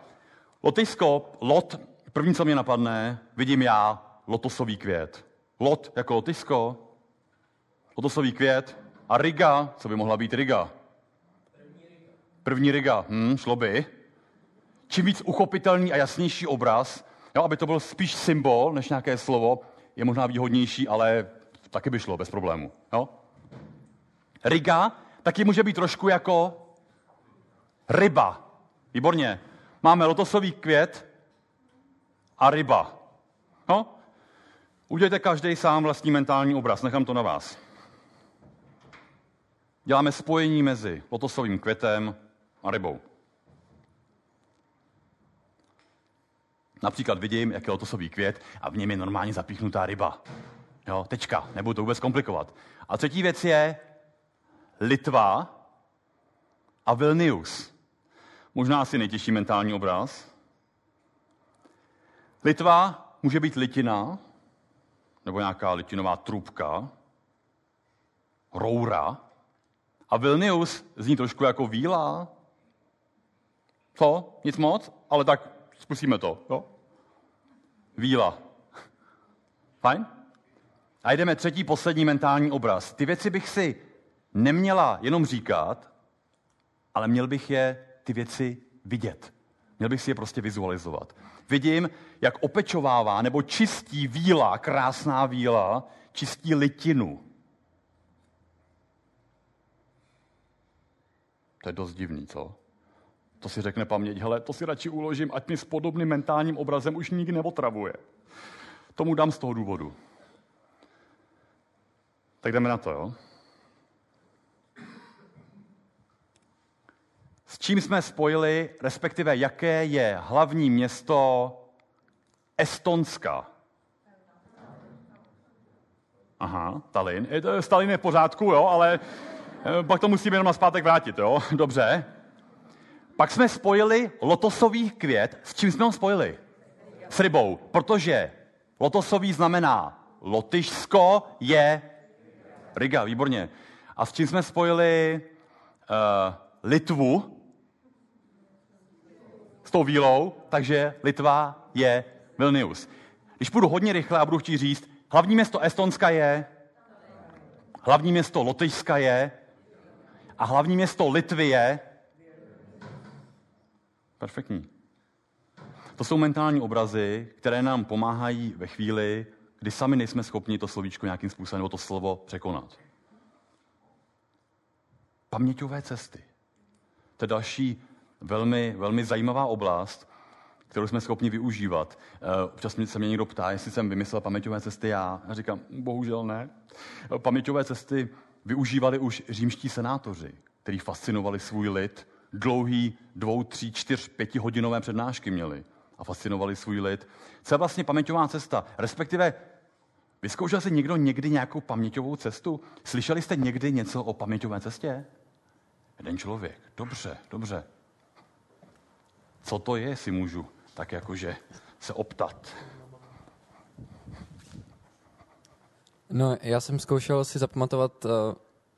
Lotyšsko, lot, první, co mě napadne, vidím já, lotosový květ. Lot jako lotyšsko, lotosový květ a Riga, co by mohla být Riga? První Riga, hm, šlo by. Čím víc uchopitelný a jasnější obraz, jo, aby to byl spíš symbol než nějaké slovo, je možná výhodnější, ale taky by šlo bez problému. Jo? Riga taky může být trošku jako ryba. Výborně. Máme lotosový květ a ryba. No? Udělejte každý sám vlastní mentální obraz, nechám to na vás. Děláme spojení mezi lotosovým květem a rybou. Například vidím, jak je lotosový květ a v něm je normálně zapíchnutá ryba. Jo, tečka, nebudu to vůbec komplikovat. A třetí věc je Litva a Vilnius. Možná asi nejtěžší mentální obraz. Litva může být litina, nebo nějaká litinová trubka, roura. A Vilnius zní trošku jako víla. Co? Nic moc? Ale tak zkusíme to. Jo? Víla. Fajn? A jdeme třetí, poslední mentální obraz. Ty věci bych si neměla jenom říkat, ale měl bych je ty věci vidět. Měl bych si je prostě vizualizovat. Vidím, jak opečovává nebo čistí víla, krásná víla, čistí litinu. To je dost divný, co? To si řekne paměť, hele, to si radši uložím, ať mi s podobným mentálním obrazem už nikdy neotravuje. Tomu dám z toho důvodu. Tak jdeme na to, jo? S čím jsme spojili, respektive jaké je hlavní město Estonska? Aha, Tallinn. Stalin je v pořádku, jo, ale eh, pak to musíme jenom na zpátek vrátit, jo? Dobře. Pak jsme spojili lotosový květ. S čím jsme ho spojili? S rybou. Protože lotosový znamená Lotyšsko je Riga, výborně. A s čím jsme spojili uh, Litvu? S tou vílou, takže Litva je Vilnius. Když půjdu hodně rychle a budu chtít říct, hlavní město Estonska je, hlavní město Lotyšska je a hlavní město Litvy je, Perfektní. To jsou mentální obrazy, které nám pomáhají ve chvíli, kdy sami nejsme schopni to slovíčko nějakým způsobem nebo to slovo překonat. Paměťové cesty. To je další velmi, velmi zajímavá oblast, kterou jsme schopni využívat. Eh, občas se mě někdo ptá, jestli jsem vymyslel paměťové cesty já. A říkám, bohužel ne. Paměťové cesty využívali už římští senátoři, kteří fascinovali svůj lid dlouhý dvou, tří, čtyř, pětihodinové přednášky měli a fascinovali svůj lid. Co je vlastně paměťová cesta? Respektive, vyzkoušel jsi někdo někdy nějakou paměťovou cestu? Slyšeli jste někdy něco o paměťové cestě? Jeden člověk. Dobře, dobře. Co to je, si můžu tak jakože se optat. No, já jsem zkoušel si zapamatovat uh,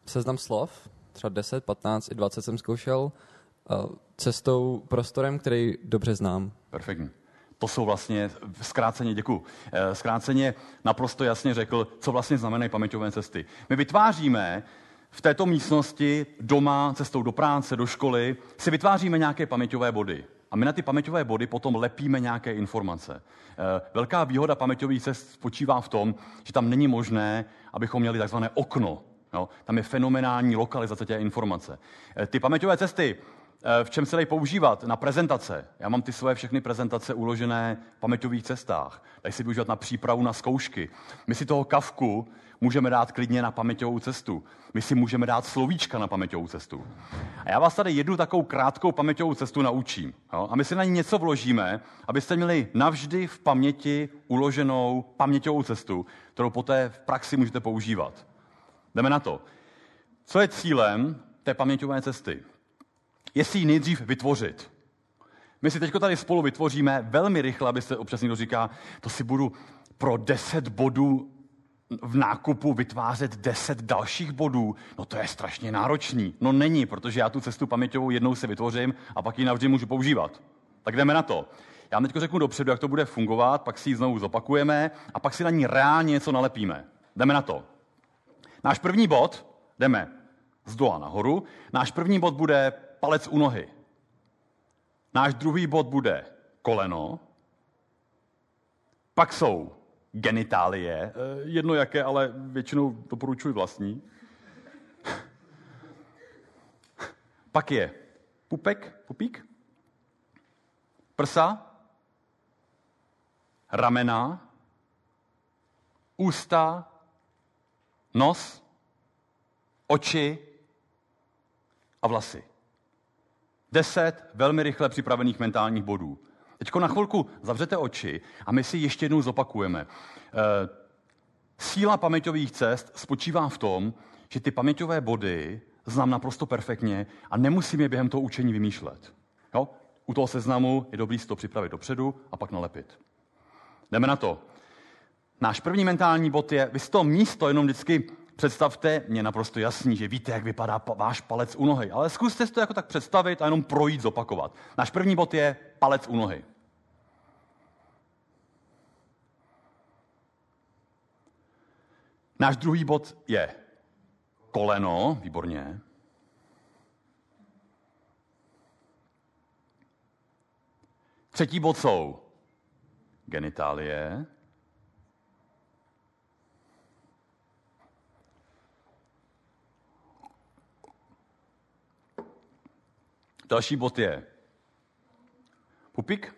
seznam slov, třeba 10, 15 i 20 jsem zkoušel cestou, prostorem, který dobře znám. Perfektní. To jsou vlastně, zkráceně, děkuji, eh, zkráceně naprosto jasně řekl, co vlastně znamenají paměťové cesty. My vytváříme v této místnosti, doma, cestou do práce, do školy, si vytváříme nějaké paměťové body. A my na ty paměťové body potom lepíme nějaké informace. Eh, velká výhoda paměťových cest spočívá v tom, že tam není možné, abychom měli takzvané okno. Jo? Tam je fenomenální lokalizace té informace. Eh, ty paměťové cesty Eh, v čem se dají používat? Na prezentace. Já mám ty svoje všechny prezentace uložené v paměťových cestách. Dají se využívat na přípravu na zkoušky. My si toho kavku můžeme dát klidně na paměťovou cestu. My si můžeme dát slovíčka na paměťovou cestu. A já vás tady jednu takovou krátkou paměťovou cestu naučím. Jo? A my si na ní něco vložíme, abyste měli navždy v paměti uloženou paměťovou cestu, kterou poté v praxi můžete používat. Jdeme na to. Co je cílem té paměťové cesty? Je si ji nejdřív vytvořit. My si teď tady spolu vytvoříme velmi rychle, aby se občas někdo říká, to si budu pro 10 bodů v nákupu vytvářet 10 dalších bodů, no to je strašně náročný. No není, protože já tu cestu paměťovou jednou si vytvořím a pak ji navždy můžu používat. Tak jdeme na to. Já vám teď řeknu dopředu, jak to bude fungovat, pak si ji znovu zopakujeme a pak si na ní reálně něco nalepíme. Jdeme na to. Náš první bod, jdeme z dola nahoru, náš první bod bude palec u nohy. Náš druhý bod bude koleno, pak jsou genitálie, eh, jedno jaké, ale většinou doporučuji vlastní. Pak je pupek, pupík, prsa, ramena, ústa, nos, oči a vlasy. Deset velmi rychle připravených mentálních bodů. Teď na chvilku zavřete oči a my si ještě jednou zopakujeme. E, síla paměťových cest spočívá v tom, že ty paměťové body znám naprosto perfektně a nemusím je během toho učení vymýšlet. Jo? U toho seznamu je dobrý si to připravit dopředu a pak nalepit. Jdeme na to. Náš první mentální bod je, vy si to místo jenom vždycky představte, mě naprosto jasný, že víte, jak vypadá pa- váš palec u nohy, ale zkuste si to jako tak představit a jenom projít, zopakovat. Náš první bod je palec u nohy. Náš druhý bod je koleno, výborně. Třetí bod jsou genitálie. Další bod je pupik.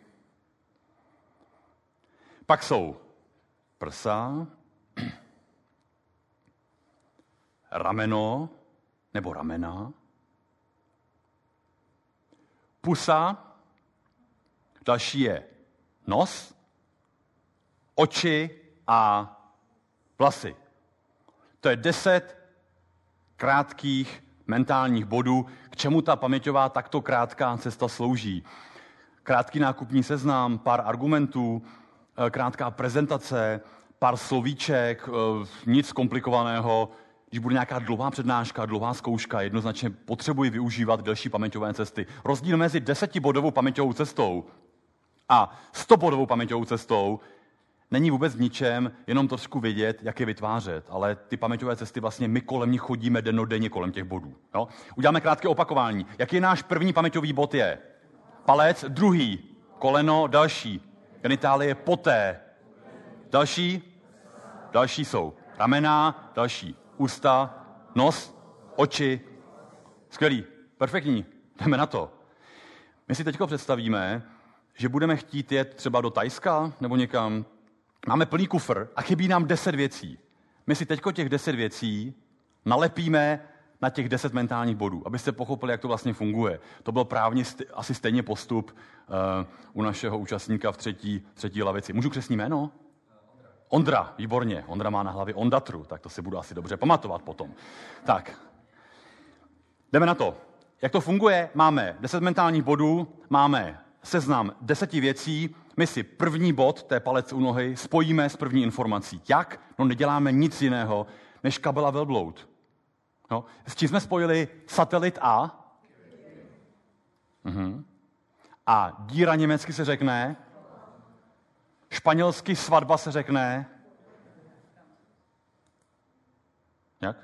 Pak jsou prsa, rameno nebo ramena, pusa, další je nos, oči a vlasy. To je deset krátkých mentálních bodů, k čemu ta paměťová takto krátká cesta slouží. Krátký nákupní seznam, pár argumentů, eh, krátká prezentace, pár slovíček, eh, nic komplikovaného. Když bude nějaká dlouhá přednáška, dlouhá zkouška, jednoznačně potřebuji využívat delší paměťové cesty. Rozdíl mezi desetibodovou paměťovou cestou a stobodovou paměťovou cestou není vůbec v ničem, jenom trošku vědět, jak je vytvářet. Ale ty paměťové cesty vlastně my kolem nich chodíme dennodenně kolem těch bodů. Jo? Uděláme krátké opakování. Jaký je náš první paměťový bod je? Palec, druhý, koleno, další. Genitálie poté. Další? Další jsou ramena, další ústa, nos, oči. Skvělý, perfektní, jdeme na to. My si teď představíme, že budeme chtít jet třeba do Tajska nebo někam, máme plný kufr a chybí nám deset věcí. My si teď těch deset věcí nalepíme na těch deset mentálních bodů, abyste pochopili, jak to vlastně funguje. To byl právně st- asi stejně postup uh, u našeho účastníka v třetí, třetí lavici. Můžu křesní jméno? Ondra, výborně. Ondra má na hlavě Ondatru, tak to si budu asi dobře pamatovat potom. Tak, jdeme na to. Jak to funguje? Máme deset mentálních bodů, máme seznam deseti věcí, my si první bod, té palec u nohy, spojíme s první informací. Jak? No neděláme nic jiného, než kabela velbloud. No, s čím jsme spojili satelit A? Mhm. A díra německy se řekne, španělsky svatba se řekne, jak?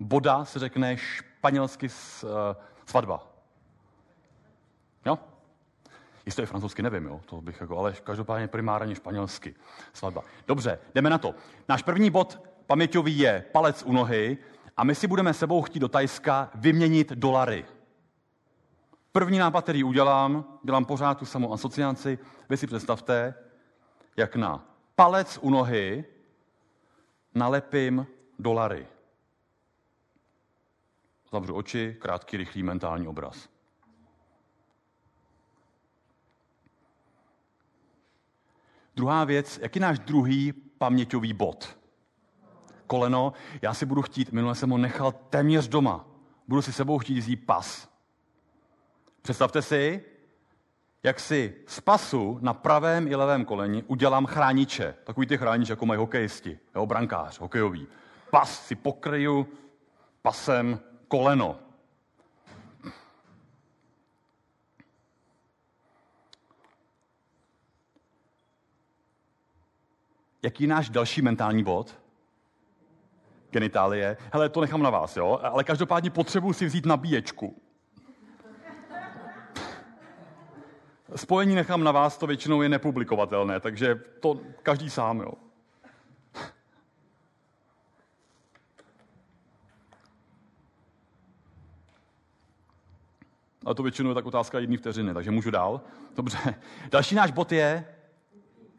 Boda se řekne španělsky uh, svatba. Jestli je francouzsky, nevím, jo? To bych jako, ale každopádně primárně španělsky. Svatba. Dobře, jdeme na to. Náš první bod paměťový je palec u nohy a my si budeme sebou chtít do Tajska vyměnit dolary. První nápad, který udělám, dělám pořád tu samou asociaci, vy si představte, jak na palec u nohy nalepím dolary. Zavřu oči, krátký, rychlý mentální obraz. Druhá věc, jaký náš druhý paměťový bod? Koleno. Já si budu chtít, minule jsem ho nechal téměř doma. budu si sebou chtít vzít pas. Představte si, jak si z pasu na pravém i levém koleni udělám chrániče. Takový ty chrániče, jako mají hokejisti, jo, brankář, hokejový. Pas si pokryju pasem koleno. Jaký je náš další mentální bod? Genitálie. Hele, to nechám na vás, jo? Ale každopádně potřebuji si vzít nabíječku. Spojení nechám na vás, to většinou je nepublikovatelné, takže to každý sám, jo. Ale to většinou je tak otázka jedné vteřiny, takže můžu dál. Dobře. Další náš bod je,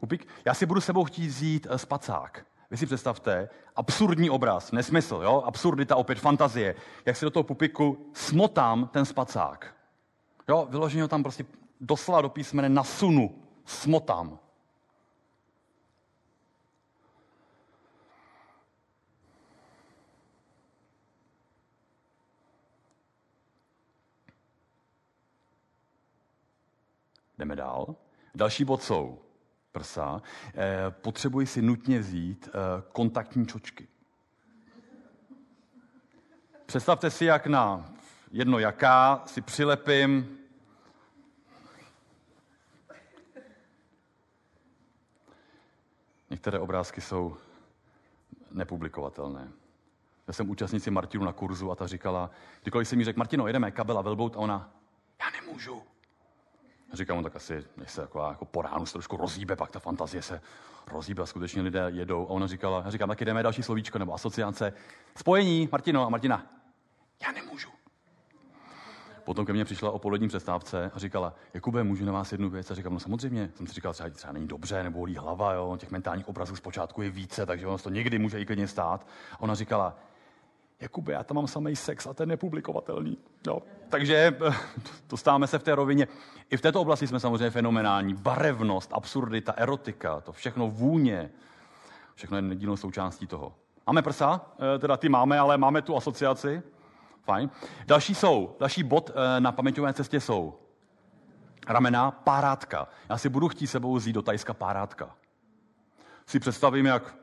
Pupík, já si budu sebou chtít vzít eh, spacák. Vy si představte, absurdní obraz, nesmysl, jo? absurdita, opět fantazie, jak si do toho pupiku smotám ten spacák. Jo, vyloženě ho tam prostě doslova do písmene nasunu, smotám. Jdeme dál. Další bod jsou prsa. Eh, potřebuji si nutně vzít eh, kontaktní čočky. Představte si, jak na jedno jaká si přilepím Některé obrázky jsou nepublikovatelné. Já jsem účastnici Martinu na kurzu a ta říkala, kdykoliv jsem mi řekl, Martino, jedeme kabela velbout a ona, já nemůžu. Říkám, no tak asi, než se jako, jako po ránu se trošku rozíbe, pak ta fantazie se rozíbe a skutečně lidé jedou. A ona říkala, já říkám, tak jdeme další slovíčko nebo asociace. Spojení, Martino a Martina. Já nemůžu. Potom ke mně přišla o polední přestávce a říkala, Jakube, můžu na vás jednu věc? A říkám, no samozřejmě. Jsem si říkal, třeba, třeba není dobře, nebo bolí hlava, jo? těch mentálních obrazů zpočátku je více, takže ono to někdy může i klidně stát. A ona říkala, Jakube, já tam mám samý sex a ten je publikovatelný. Jo. Takže dostáváme se v té rovině. I v této oblasti jsme samozřejmě fenomenální. Barevnost, absurdita, erotika, to všechno vůně, všechno je nedílnou součástí toho. Máme prsa, eh, teda ty máme, ale máme tu asociaci. Fajn. Další jsou, další bod eh, na paměťové cestě jsou ramena, párátka. Já si budu chtít sebou vzít do Tajska párátka. Si představím, jak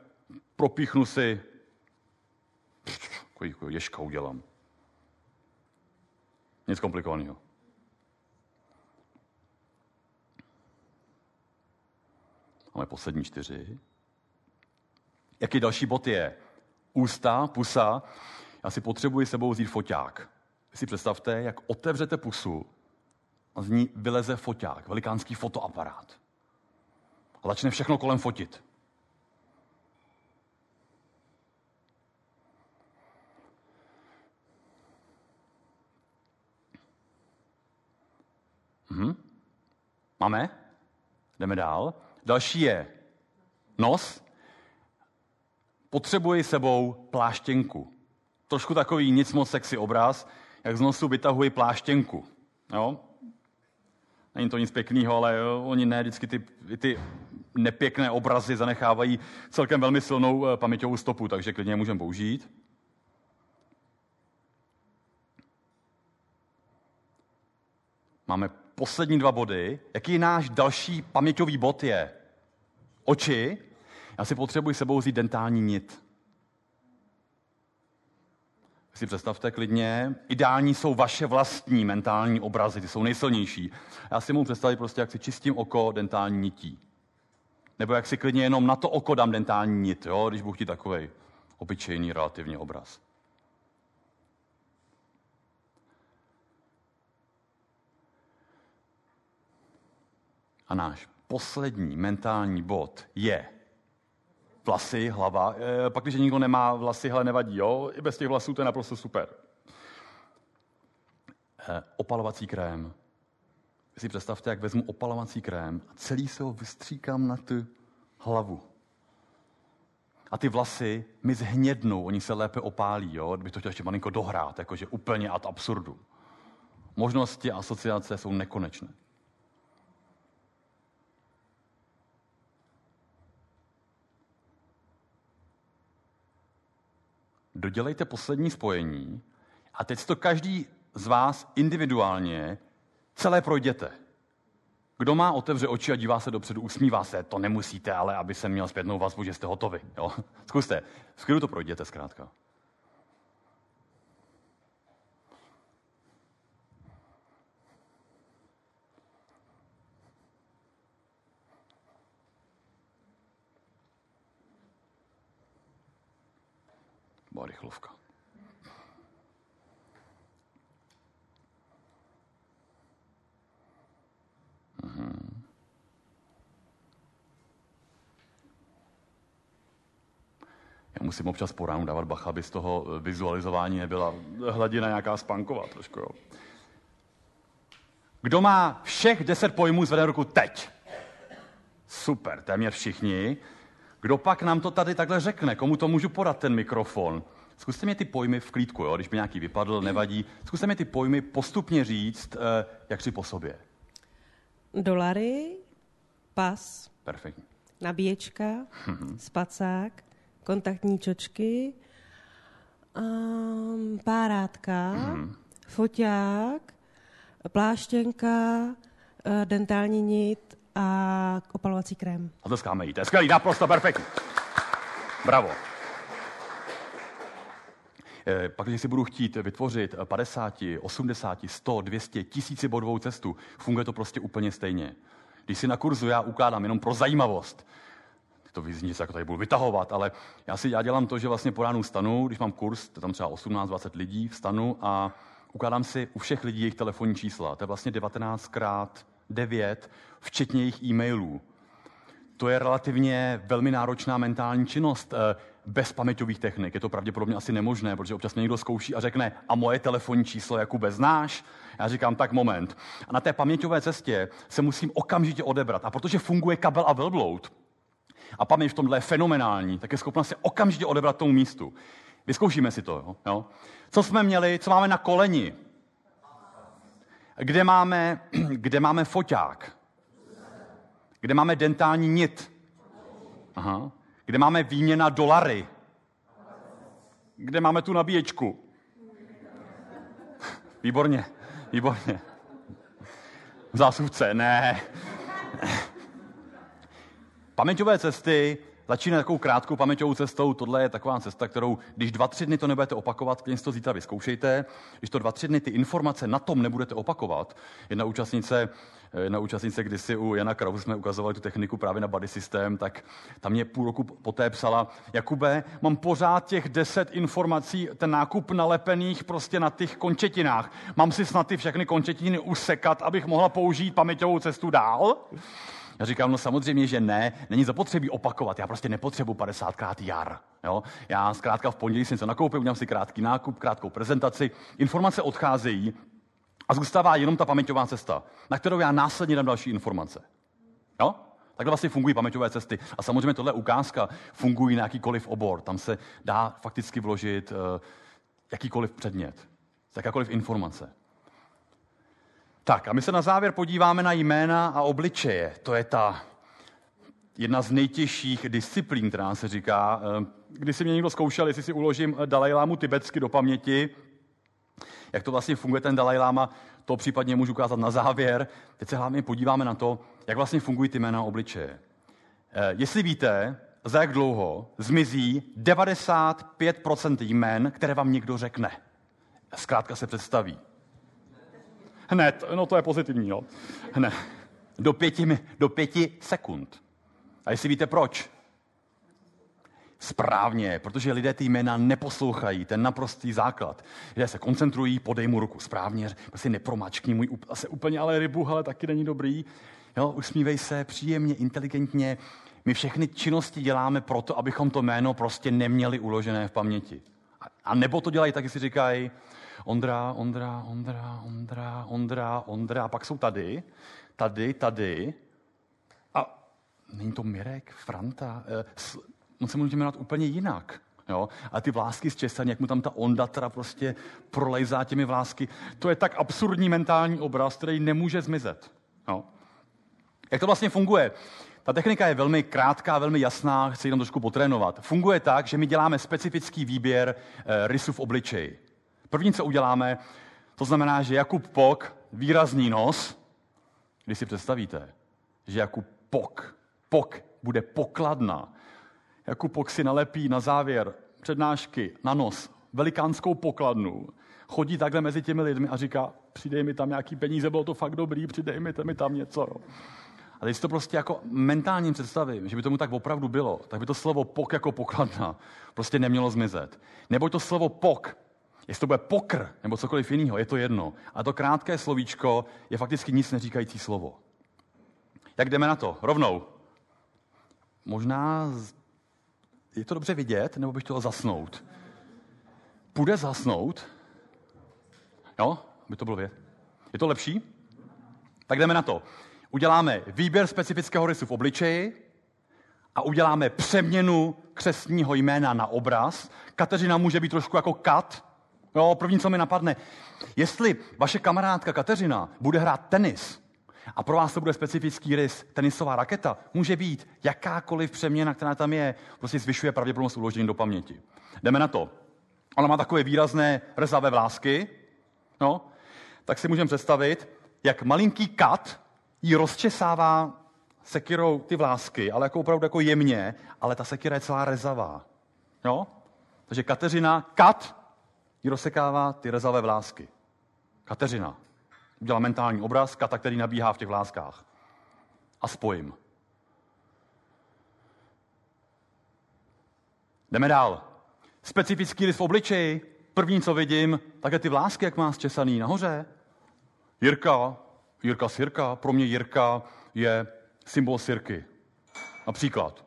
propíchnu si jako ješka udělám. Nic komplikovaného. Máme poslední čtyři. Jaký další bod je? Ústa, pusa. Já si potřebuji sebou vzít foťák. Vy si představte, jak otevřete pusu a z ní vyleze foťák, velikánský fotoaparát. A začne všechno kolem fotit. Mhm. Máme? Jdeme dál. Další je nos. Potřebuji sebou pláštěnku. Trošku takový nic moc sexy obraz, jak z nosu vytahuji pláštěnku. Jo? Není to nic pěkného, ale jo, oni ne vždycky ty, ty nepěkné obrazy zanechávají celkem velmi silnou eh, paměťovou stopu, takže klidně je můžeme použít. Máme poslední dva body. Jaký náš další paměťový bod je? Oči. Já si potřebuji sebou vzít dentální nit. Si představte klidně, ideální jsou vaše vlastní mentální obrazy, ty jsou nejsilnější. Já si mohu představit prostě, jak si čistím oko dentální nití. Nebo jak si klidně jenom na to oko dám dentální nit, jo, když budu chtít takový obyčejný relativně obraz. A náš poslední mentální bod je vlasy, hlava. E, pak, když nikdo nemá vlasy, hele, nevadí, jo? I bez těch vlasů to je naprosto super. E, opalovací krém. Vy si představte, jak vezmu opalovací krém a celý se ho vystříkám na tu hlavu. A ty vlasy mi zhnědnou, oni se lépe opálí, jo? Kdybych to chtěl ještě malinko dohrát, jakože úplně ad absurdu. Možnosti a asociace jsou nekonečné. Dodělejte poslední spojení A teď to každý z vás individuálně celé projděte. Kdo má, otevře oči a dívá se dopředu, usmívá se. To nemusíte, ale aby jsem měl zpětnou vazbu, že jste hotovi. Jo? Zkuste. V to projděte zkrátka. Byla rychlovka. Mhm. Já musím občas po ránu dávat bacha, aby z toho vizualizování nebyla hladina nějaká spanková trošku. Jo. Kdo má všech deset pojmů, zvedne ruku teď. Super, téměř všichni. Kdo pak nám to tady takhle řekne? Komu to můžu podat, ten mikrofon? Zkuste mi ty pojmy v klídku, jo? když mi nějaký vypadl, nevadí. Zkuste mi ty pojmy postupně říct, eh, jak si po sobě. Dolary, pas, Perfektní. nabíječka, spacák, kontaktní čočky, um, párátka, foťák, pláštěnka, eh, dentální nit a opalovací krém. A tleskáme jí. To je skvělý, naprosto perfektní. Bravo. Eh, Pak, když si budu chtít vytvořit 50, 80, 100, 200, tisíci bodovou cestu, funguje to prostě úplně stejně. Když si na kurzu já ukládám jenom pro zajímavost, to vyzní, jako tady budu vytahovat, ale já si já dělám to, že vlastně po ránu stanu, když mám kurz, to tam třeba 18-20 lidí, vstanu a ukládám si u všech lidí jejich telefonní čísla. To je vlastně 19 krát 9, včetně jejich e-mailů. To je relativně velmi náročná mentální činnost eh, bez paměťových technik. Je to pravděpodobně asi nemožné, protože občas mě někdo zkouší a řekne, a moje telefonní číslo Jakube znáš? Já říkám, tak moment. A na té paměťové cestě se musím okamžitě odebrat. A protože funguje kabel a velbloud, a paměť v tomhle je fenomenální, tak je schopna se okamžitě odebrat tomu místu. Vyzkoušíme si to. Jo? Jo? Co jsme měli, co máme na koleni? Kde máme, kde máme foťák? Kde máme dentální nit? Aha. Kde máme výměna dolary? Kde máme tu nabíječku? Výborně, výborně. Zásuvce, ne. Paměťové cesty začínají takovou krátkou paměťovou cestou. Tohle je taková cesta, kterou, když dva, tři dny to nebudete opakovat, klidně to zítra vyzkoušejte. Když to dva, tři dny ty informace na tom nebudete opakovat, jedna účastnice, jedna účastnice kdysi u Jana Krause jsme ukazovali tu techniku právě na body systém, tak tam mě půl roku poté psala, Jakube, mám pořád těch deset informací, ten nákup nalepených prostě na těch končetinách. Mám si snad ty všechny končetiny usekat, abych mohla použít paměťovou cestu dál? Já říkám, no samozřejmě, že ne, není zapotřebí opakovat, já prostě nepotřebuji 50krát jar. Jo? Já zkrátka v pondělí si něco nakoupím, udělám si krátký nákup, krátkou prezentaci, informace odcházejí a zůstává jenom ta paměťová cesta, na kterou já následně dám další informace. Jo? Takhle vlastně fungují paměťové cesty. A samozřejmě tohle ukázka fungují na jakýkoliv obor. Tam se dá fakticky vložit uh, jakýkoliv předmět, jakákoliv informace. Tak a my se na závěr podíváme na jména a obličeje. To je ta jedna z nejtěžších disciplín, která se říká. Když si mě někdo zkoušel, jestli si uložím Dalajlámu tibetsky do paměti, jak to vlastně funguje ten Dalajláma, to případně můžu ukázat na závěr. Teď se hlavně podíváme na to, jak vlastně fungují ty jména a obličeje. Jestli víte, za jak dlouho zmizí 95% jmen, které vám někdo řekne. Zkrátka se představí. Hned, no to je pozitivní, jo. Hned. Do pěti, do pěti sekund. A jestli víte proč? Správně, protože lidé ty jména neposlouchají, ten naprostý základ. Lidé se koncentrují, podej mu ruku správně, prostě nepromačkni můj asi úplně ale rybu, ale taky není dobrý. Jo, usmívej se příjemně, inteligentně. My všechny činnosti děláme proto, abychom to jméno prostě neměli uložené v paměti. A nebo to dělají tak, si říkají, Ondra, Ondra, Ondra, Ondra, Ondra, Ondra, a pak jsou tady, tady, tady. A není to Mirek, Franta, on se může jmenovat úplně jinak. Jo? A ty vlásky z Česaň, jak mu tam ta onda teda prostě prolejzá těmi vlásky, to je tak absurdní mentální obraz, který nemůže zmizet. Jo? Jak to vlastně funguje? Ta technika je velmi krátká, velmi jasná, chci jenom trošku potrénovat. Funguje tak, že my děláme specifický výběr e, rysů v obličeji. První, co uděláme, to znamená, že Jakub Pok, výrazný nos, když si představíte, že Jakub Pok, Pok bude pokladna. Jakub Pok si nalepí na závěr přednášky na nos velikánskou pokladnu, chodí takhle mezi těmi lidmi a říká, přidej mi tam nějaký peníze, bylo to fakt dobrý, přidej mi, mi tam něco. Jo. A teď si to prostě jako mentálním představím, že by tomu tak opravdu bylo, tak by to slovo pok jako pokladna prostě nemělo zmizet. Nebo to slovo pok, jestli to bude pokr nebo cokoliv jiného, je to jedno. A to krátké slovíčko je fakticky nic neříkající slovo. Jak jdeme na to? Rovnou. Možná je to dobře vidět, nebo bych chtěl zasnout. Půjde zasnout? Jo, by to bylo vědět. Je to lepší? Tak jdeme na to. Uděláme výběr specifického rysu v obličeji a uděláme přeměnu křestního jména na obraz. Kateřina může být trošku jako kat. Jo, první, co mi napadne. Jestli vaše kamarádka Kateřina bude hrát tenis a pro vás to bude specifický rys, tenisová raketa, může být jakákoliv přeměna, která tam je, prostě zvyšuje pravděpodobnost uložení do paměti. Jdeme na to. Ona má takové výrazné rzavé vlásky, no, tak si můžeme představit, jak malinký kat jí rozčesává sekirou ty vlásky, ale jako opravdu jako jemně, ale ta sekira je celá rezavá. Jo? Takže Kateřina, kat, jí rozsekává ty rezavé vlásky. Kateřina. Udělá mentální obraz kata, který nabíhá v těch vláskách. A spojím. Jdeme dál. Specifický rys v obličeji. První, co vidím, tak je ty vlásky, jak má zčesaný nahoře. Jirka, Jirka Sirka, pro mě Jirka je symbol Sirky. Například.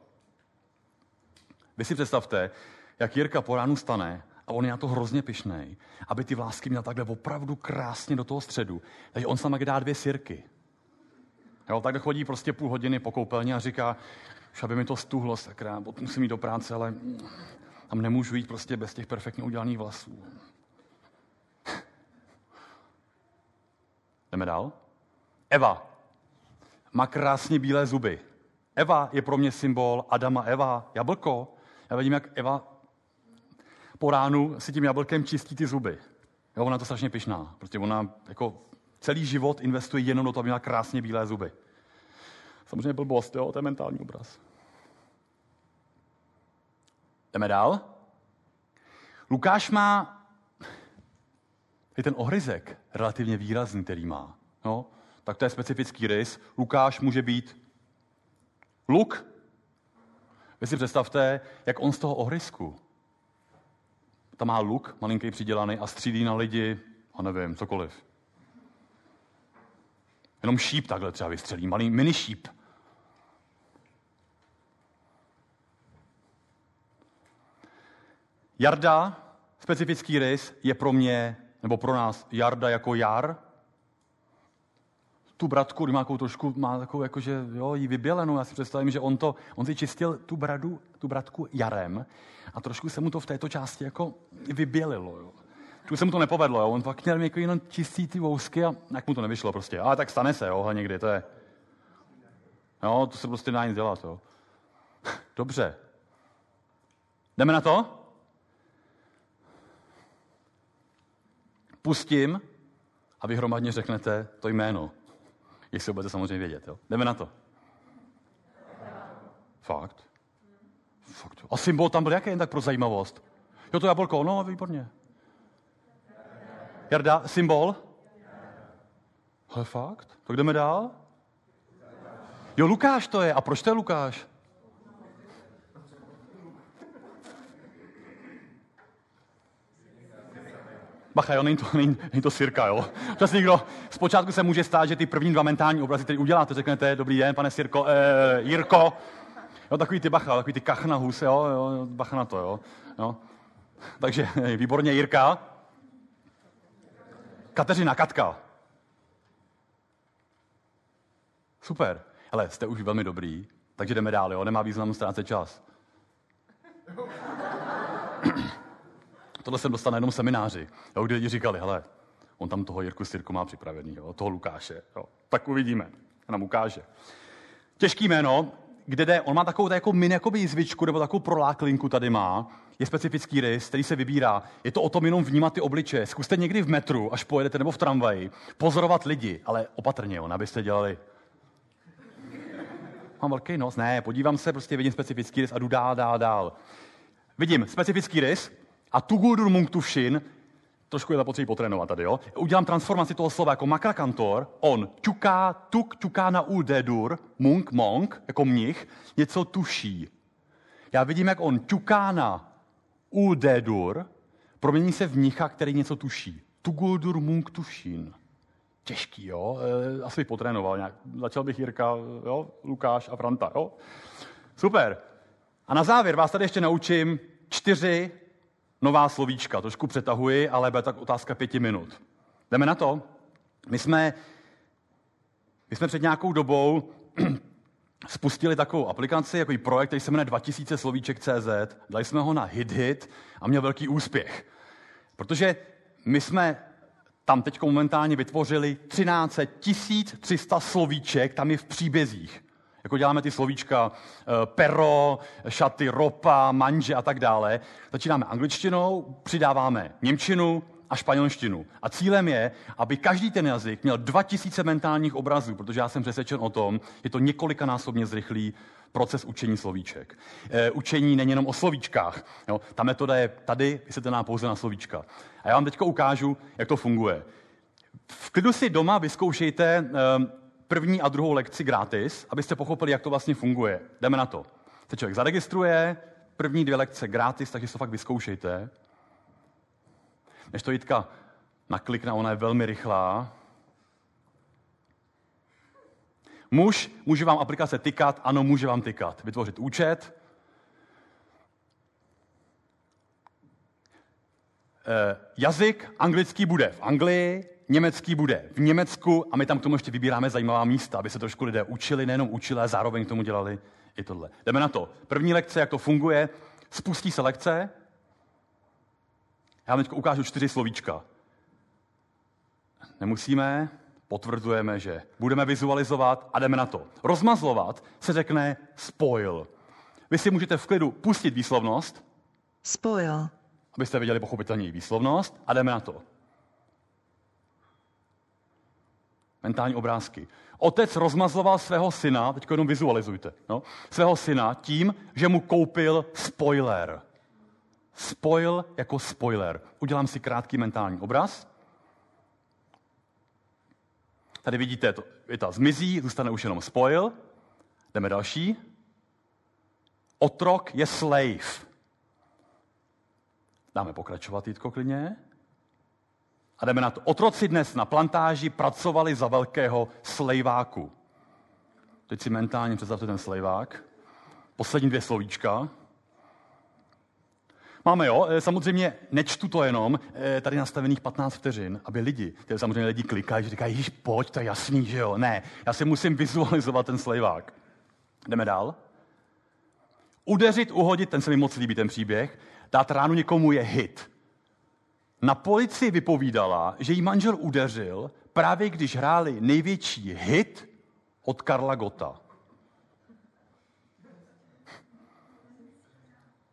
Vy si představte, jak Jirka po ránu stane a on je na to hrozně pišnej, aby ty vlásky měl takhle opravdu krásně do toho středu. Takže on tam dá dvě sirky. Jo, takhle chodí prostě půl hodiny po koupelně a říká, že aby mi to stuhlo, sakra, musím jít do práce, ale tam nemůžu jít prostě bez těch perfektně udělaných vlasů. Jdeme dál? Eva má krásně bílé zuby. Eva je pro mě symbol Adama Eva, jablko. Já vidím, jak Eva po ránu si tím jablkem čistí ty zuby. Jo, ona je to strašně pišná, protože ona jako celý život investuje jenom do toho, aby měla krásně bílé zuby. Samozřejmě blbost, jo, to je mentální obraz. Jdeme dál. Lukáš má je ten ohryzek relativně výrazný, který má. No, tak to je specifický rys. Lukáš může být luk. Vy si představte, jak on z toho ohryzku tam má luk, malinký přidělaný a střílí na lidi, a nevím, cokoliv. Jenom šíp takhle třeba vystřelí, malý mini šíp. Jarda, specifický rys, je pro mě, nebo pro nás, Jarda jako jar. Tu bratku, má takovou trošku, má takovou jakože, jo, jí vybělenou. Já si představím, že on, to, on si čistil tu, bradu, tu bratku jarem a trošku se mu to v této části jako vybělilo, jo. Tu se mu to nepovedlo, jo. On pak měl jako jenom čistý ty vousky a jak mu to nevyšlo prostě. Ale tak stane se, jo, někdy, to je. Jo, to se prostě dá nic dělat, jo. Dobře. Jdeme na to? pustím a vy hromadně řeknete to jméno. Jestli ho budete samozřejmě vědět. Jo? Jdeme na to. Fakt? Fakt. A symbol tam byl jaký jen tak pro zajímavost? Jo, to jablko, no, výborně. Jarda, symbol? Ale fakt? Tak jdeme dál? Jo, Lukáš to je. A proč to je Lukáš? Bacha, jo, není to, není, není to sirka, jo. Čas někdo, zpočátku se může stát, že ty první dva mentální obrazy, které uděláte, řeknete, dobrý den, pane Sirko, eh, Jirko, jo, takový ty bacha, takový ty kachna hus, jo, jo, bacha na to, jo. jo. Takže výborně Jirka. Kateřina, Katka. Super. Ale jste už velmi dobrý, takže jdeme dál, jo, nemá význam ztrácet čas. Tohle jsem dostal na jednom semináři, jo, kde lidi říkali, hele, on tam toho Jirku Sirku má připravený, jo, toho Lukáše. Jo. Tak uvidíme, nám ukáže. Těžký jméno, kde jde, on má takovou jako min jakoby jizvičku, nebo takovou proláklinku tady má, je specifický rys, který se vybírá. Je to o tom jenom vnímat ty obličeje. Zkuste někdy v metru, až pojedete, nebo v tramvaji, pozorovat lidi, ale opatrně, on, abyste dělali. Mám velký nos? Ne, podívám se, prostě vidím specifický rys a jdu dál, dál, dál. Vidím specifický rys a tu guldur munktuvšin, trošku je zapotřebí potrénovat tady, jo. Udělám transformaci toho slova jako makrakantor, on ťuká, tuk, ťuká na u dur, munk, monk, jako mnich, něco tuší. Já vidím, jak on ťuká na u dur, promění se v mnicha, který něco tuší. Tuguldur munk tušín. Těžký, jo? E, asi bych potrénoval nějak. Začal bych Jirka, jo? Lukáš a Franta, jo? Super. A na závěr vás tady ještě naučím čtyři nová slovíčka. Trošku přetahuji, ale bude tak otázka pěti minut. Jdeme na to? My jsme, my jsme před nějakou dobou spustili takovou aplikaci, jako projekt, který se jmenuje 2000 slovíček.cz. Dali jsme ho na HitHit a měl velký úspěch. Protože my jsme tam teď momentálně vytvořili 13 300 slovíček, tam je v příbězích. Jako děláme ty slovíčka eh, pero, šaty, ropa, manže a tak dále. Začínáme angličtinou, přidáváme němčinu a španělštinu. A cílem je, aby každý ten jazyk měl 2000 mentálních obrazů, protože já jsem přesvědčen o tom, je to několikanásobně zrychlý proces učení slovíček. E, učení není jenom o slovíčkách. Jo? Ta metoda je tady vysvětlená pouze na slovíčka. A já vám teď ukážu, jak to funguje. V klidu si doma vyzkoušejte e, první a druhou lekci gratis, abyste pochopili, jak to vlastně funguje. Jdeme na to. Se člověk zaregistruje, první dvě lekce gratis, takže to fakt vyzkoušejte. Než to Jitka naklikne, ona je velmi rychlá. Muž, může vám aplikace tykat? Ano, může vám tykat. Vytvořit účet. E, jazyk anglický bude v Anglii, německý bude v Německu a my tam k tomu ještě vybíráme zajímavá místa, aby se trošku lidé učili, nejenom učili, ale zároveň k tomu dělali i tohle. Jdeme na to. První lekce, jak to funguje, spustí se lekce. Já vám teď ukážu čtyři slovíčka. Nemusíme, potvrzujeme, že budeme vizualizovat a jdeme na to. Rozmazlovat se řekne spoil. Vy si můžete v klidu pustit výslovnost, Spoil. abyste viděli pochopitelně výslovnost a jdeme na to. Mentální obrázky. Otec rozmazloval svého syna, teď jenom vizualizujte, no, svého syna tím, že mu koupil spoiler. Spoil jako spoiler. Udělám si krátký mentální obraz. Tady vidíte, to, ta zmizí, zůstane už jenom spoil. Jdeme další. Otrok je slave. Dáme pokračovat, Jitko, klidně. A jdeme na to. Otroci dnes na plantáži pracovali za velkého slejváku. Teď si mentálně představte ten slejvák. Poslední dvě slovíčka. Máme, jo, eh, samozřejmě nečtu to jenom, eh, tady nastavených 15 vteřin, aby lidi, které samozřejmě lidi klikají, že říkají, již pojď, to je jasný, že jo. Ne, já si musím vizualizovat ten slejvák. Jdeme dál. Udeřit, uhodit, ten se mi moc líbí, ten příběh. Dát ránu někomu je hit. Na policii vypovídala, že jí manžel udeřil právě když hráli největší hit od Karla Gota.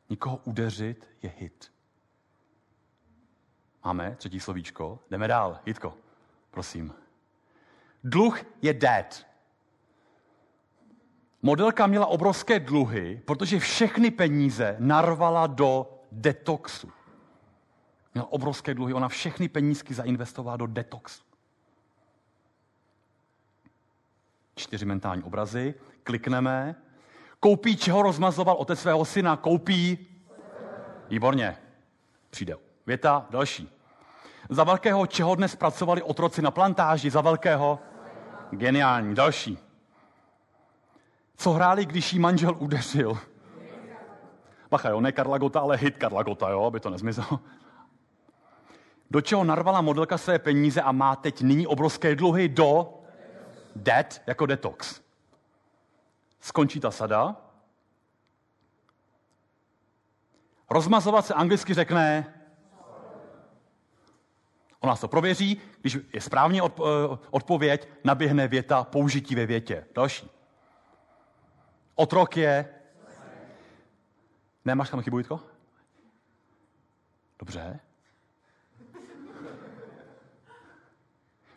Nikoho udeřit je hit. Máme třetí slovíčko. Jdeme dál. Jitko, prosím. Dluh je dead. Modelka měla obrovské dluhy, protože všechny peníze narvala do detoxu. Měla obrovské dluhy, ona všechny penízky zainvestovala do detoxu. Čtyři mentální obrazy, klikneme. Koupí, čeho rozmazoval otec svého syna, koupí. Výborně. Přijde věta, další. Za velkého, čeho dnes pracovali otroci na plantáži, za velkého? Geniální. Další. Co hráli, když jí manžel udeřil? Bacha, jo, ne Karla Gota, ale hit Karla Gota, jo, aby to nezmizelo do čeho narvala modelka své peníze a má teď nyní obrovské dluhy do debt jako detox. Skončí ta sada. Rozmazovat se anglicky řekne, ona to prověří, když je správně eh, odpověď, naběhne věta použití ve větě. Další. Otrok je... Nemáš tam chybu, Jitko? Dobře.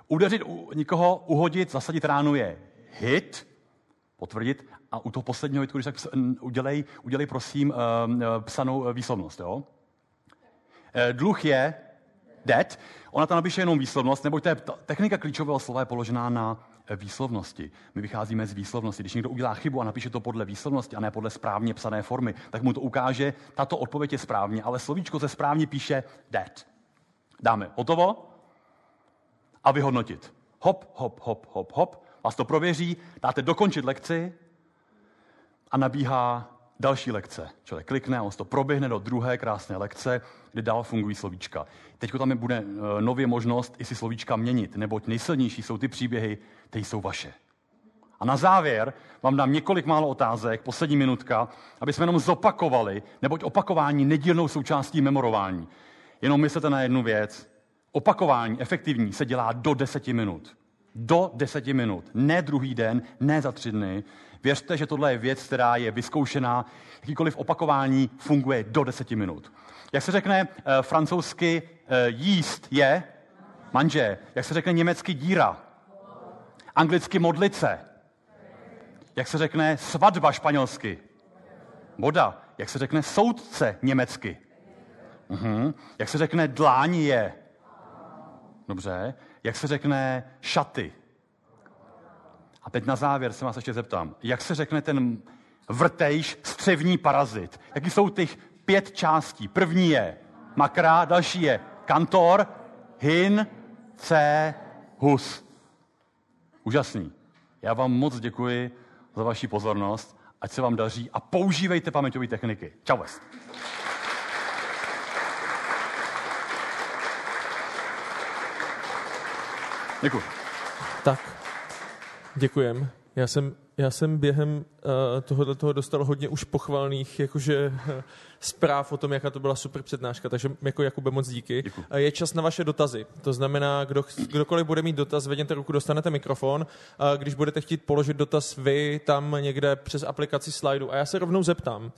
Udeřit u někoho, uhodit, zasadit ránu je hit, potvrdit, a u toho posledního hitku, když tak udělej, udělej prosím uh, psanou eh, výslovnost. Jo? Eh, Dluh je dead. Ona tam napíše jenom výslovnost, neboť ta technika klíčového slova je položená na eh, výslovnosti. My vycházíme z výslovnosti. Když někdo udělá chybu a napíše to podle výslovnosti a ne podle správně psané formy, tak mu to ukáže, tato odpověď je správně, ale slovíčko se správně píše dead. Dáme hotovo a vyhodnotit. Hop, hop, hop, hop, hop. Vás to prověří, dáte dokončit lekci a nabíhá další lekce. Člověk klikne, on to proběhne do druhé krásné lekce, kde dál fungují slovíčka. Teď tam je bude eh, nově možnost i si slovíčka měnit, neboť nejsilnější jsou ty příběhy, ty jsou vaše. A na závěr vám dám několik málo otázek, poslední minutka, aby jsme jenom zopakovali, neboť opakování nedílnou součástí memorování. Jenom myslete na jednu věc. Opakování efektivní se dělá do deseti minut. Do deseti minut. Ne druhý den, ne za tři dny. Věřte, že tohle je věc, která je vyzkoušená. Jakýkoliv opakování funguje do deseti minut. Jak se řekne eh, francouzsky eh, jíst je manže. Jak se řekne německy díra. Anglicky modlice. Jak se řekne svatba španělsky? Boda. Jak se řekne soudce německy? Mhm. Jak se řekne dláň je? Dobře. Jak se řekne šaty? A teď na závěr se vás ještě zeptám. Jak se řekne ten vrtejš střevní parazit? Jaký jsou těch pět částí? První je makra, další je kantor, hin, c, hus. Úžasný. Já vám moc děkuji za vaši pozornost, ať se vám daří a používejte paměťové techniky. Čau vás. Děkuji. Tak, děkujem. Já jsem, já jsem během uh, tohoto toho dostal hodně už pochvalných jakože uh, zpráv o tom, jaká to byla super přednáška, takže jako Jakube moc díky. Děkuji. Uh, je čas na vaše dotazy. To znamená, kdo, kdokoliv bude mít dotaz, vedněte ruku, dostanete mikrofon. Uh, když budete chtít položit dotaz vy tam někde přes aplikaci slajdu. A já se rovnou zeptám. Uh,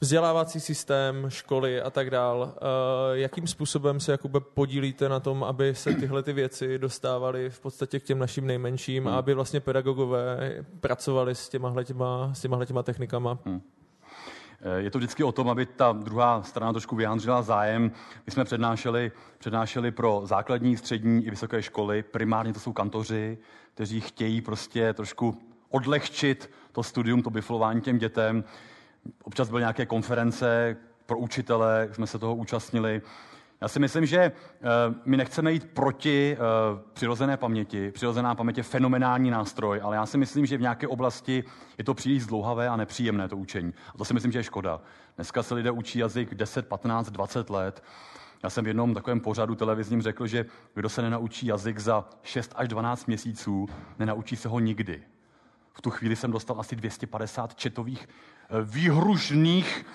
vzdělávací systém, školy a tak dál. Eh, Jakým způsobem se Jakube podílíte na tom, aby se tyhle ty věci dostávaly v podstatě k těm našim nejmenším a aby vlastně pedagogové pracovali s těma, těma, s těma, těma technikama? Eh, Je to vždycky o tom, aby ta druhá strana trošku vyjádřila zájem. My jsme přednášeli, přednášeli pro základní, střední i vysoké školy. Primárně to jsou kantoři, kteří chtějí prostě trošku odlehčit to studium, to biflování těm dětem. Občas byly nějaké konference pro učitele, jsme se toho účastnili. Já si myslím, že eh, my nechceme jít proti eh, přirozené paměti. Přirozená paměť je fenomenální nástroj, ale já si myslím, že v nějaké oblasti je to příliš zdlouhavé a nepříjemné to učení. A to si myslím, že je škoda. Dneska se lidé učí jazyk 10, 15, 20 let. Já jsem v jednom takovém pořadu televizním řekl, že kdo se nenaučí jazyk za 6 až 12 měsíců, nenaučí se ho nikdy. V tu chvíli jsem dostal asi 250 četových výhružných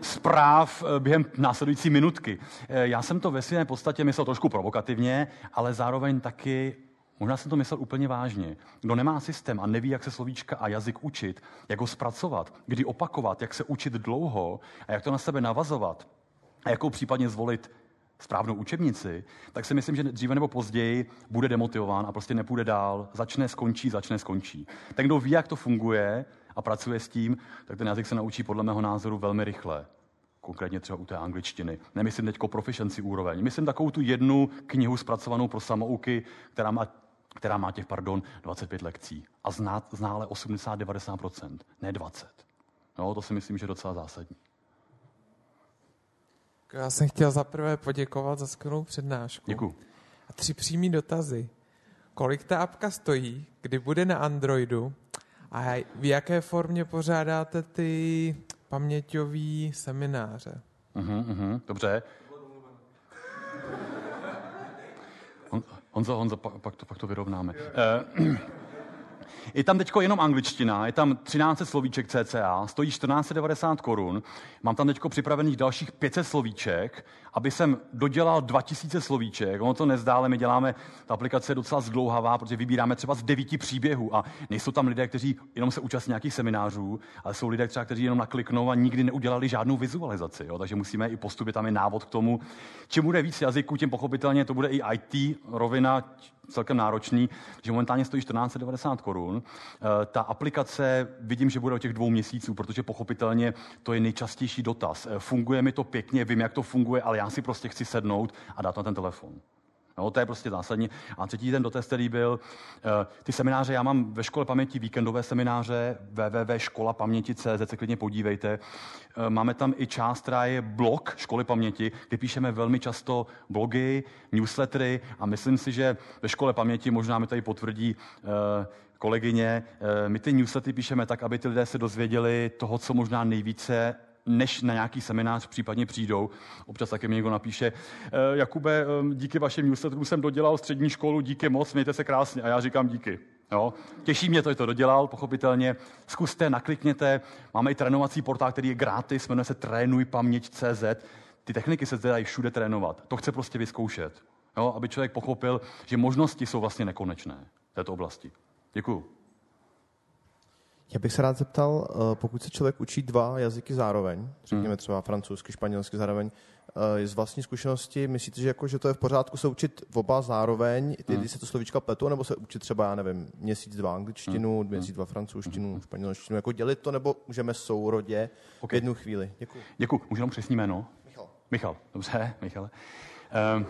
zpráv eh, během následující minutky. Eh, Já jsem to ve své podstatě myslel trošku provokativně, ale zároveň taky Možná jsem to myslel úplně vážně. Kdo nemá systém a neví, jak se slovíčka a jazyk učit, jak ho zpracovat, kdy opakovat, jak se učit dlouho a jak to na sebe navazovat a jakou případně zvolit správnou učebnici, tak si myslím, že dříve nebo později bude demotivován a prostě nepůjde dál. Začne, skončí, začne, skončí. Ten, kdo ví, jak to funguje a pracuje s tím, tak ten jazyk se naučí podle mého názoru velmi rychle. Konkrétně třeba u té angličtiny. Nemyslím teď proficiency úroveň. Myslím takovou tu jednu knihu zpracovanou pro samouky, která má, která má těch, pardon, 25 lekcí. A zná, zná ale 80-90%, ne 20. No, to si myslím, že je docela zásadní. Já jsem chtěl zaprvé poděkovat za skvělou přednášku. Děkuji. A tři přímý dotazy. Kolik ta apka stojí, kdy bude na Androidu a v jaké formě pořádáte ty paměťové semináře? Uh-huh, uh-huh, dobře. Hon, Honzo, Honzo, pak, pak, to, pak to vyrovnáme. Uh, Je tam teďko jenom angličtina, je tam 13 slovíček CCA, stojí 1490 korun. Mám tam teďko připravených dalších 500 slovíček, aby jsem dodělal 2000 slovíček. Ono to nezdá, ale my děláme, ta aplikace je docela zdlouhavá, protože vybíráme třeba z devíti příběhů a nejsou tam lidé, kteří jenom se účastní nějakých seminářů, ale jsou lidé, třeba, kteří jenom nakliknou a nikdy neudělali žádnou vizualizaci. Jo? Takže musíme i postupit, tam je návod k tomu. Čím bude víc jazyků, tím pochopitelně to bude i IT rovina, celkem náročný, že momentálně stojí 1490 korun. Eh, Ta aplikace vidím, že bude o těch dvou měsíců, protože pochopitelně to je nejčastější dotaz. Eh, Funguje mi to pěkně, vím, jak to funguje, ale já si prostě chci sednout a dát na ten telefon. No, to je prostě zásadní. A třetí ten dotaz, který byl, eh, ty semináře, já mám ve škole paměti víkendové semináře, www.školapaměti.cz, se klidně podívejte. Máme tam i část, která je blog školy paměti, kde píšeme velmi často blogy, newslettery a myslím si, že ve škole paměti, možná mi tady potvrdí kolegyně, eh, my ty newslettery píšeme tak, aby ty lidé se dozvěděli toho, co možná nejvíce než na nějaký seminář případně přijdou. Občas taky mi někdo napíše, "Eh, Jakube, eh, díky vašim newsletterům jsem dodělal střední školu, díky moc, mějte se krásně. A já říkám díky. Jo? Těší mě to, že to dodělal, pochopitelně. Zkuste, naklikněte. Máme i trénovací portál, který je gratis, jmenuje se trénujpaměť.cz. Ty techniky se zde dají všude trénovat. To chce prostě vyzkoušet. Jo? Aby člověk pochopil, že možnosti jsou vlastně nekonečné v této oblasti. Děkuju. Já bych se rád zeptal, eh, pokud se člověk učí dva jazyky zároveň, řekněme třeba francouzsky, španělsky zároveň, eh, z vlastní zkušenosti, myslíte, že, jako, že to je v pořádku se učit v oba zároveň, ty, když se to slovíčka pletou, nebo se učit třeba, já nevím, měsíc dva angličtinu, měsíc dva francouzštinu, španělštinu, jako dělit to, nebo můžeme sourodě v jednu chvíli? Děkuji. Děkuji. Můžu jenom přesný jméno? Michal. Michal, dobře, Michale. Um,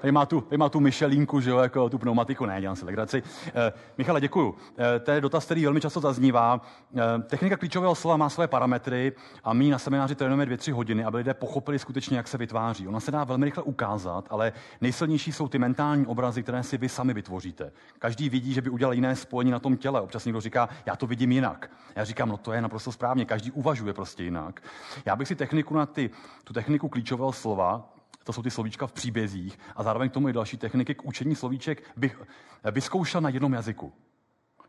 Tady má, tu, tady má tu myšelínku, že jo, jako tu pneumatiku, ne, dělám si legraci. Eh, Michale, děkuju. Eh, to je dotaz, který velmi často zaznívá. Eh, technika klíčového slova má své parametry a my na semináři trénujeme dvě, tři hodiny, aby lidé pochopili skutečně, jak se vytváří. Ona se dá velmi rychle ukázat, ale nejsilnější jsou ty mentální obrazy, které si vy sami vytvoříte. Každý vidí, že by udělal jiné spojení na tom těle. Občas někdo říká, já to vidím jinak. Já říkám, no to je naprosto správně, každý uvažuje prostě jinak. Já bych si techniku na ty, tu techniku klíčového slova to jsou ty slovíčka v příbězích a zároveň k tomu i další techniky k učení slovíček bych vyzkoušel na jednom jazyku.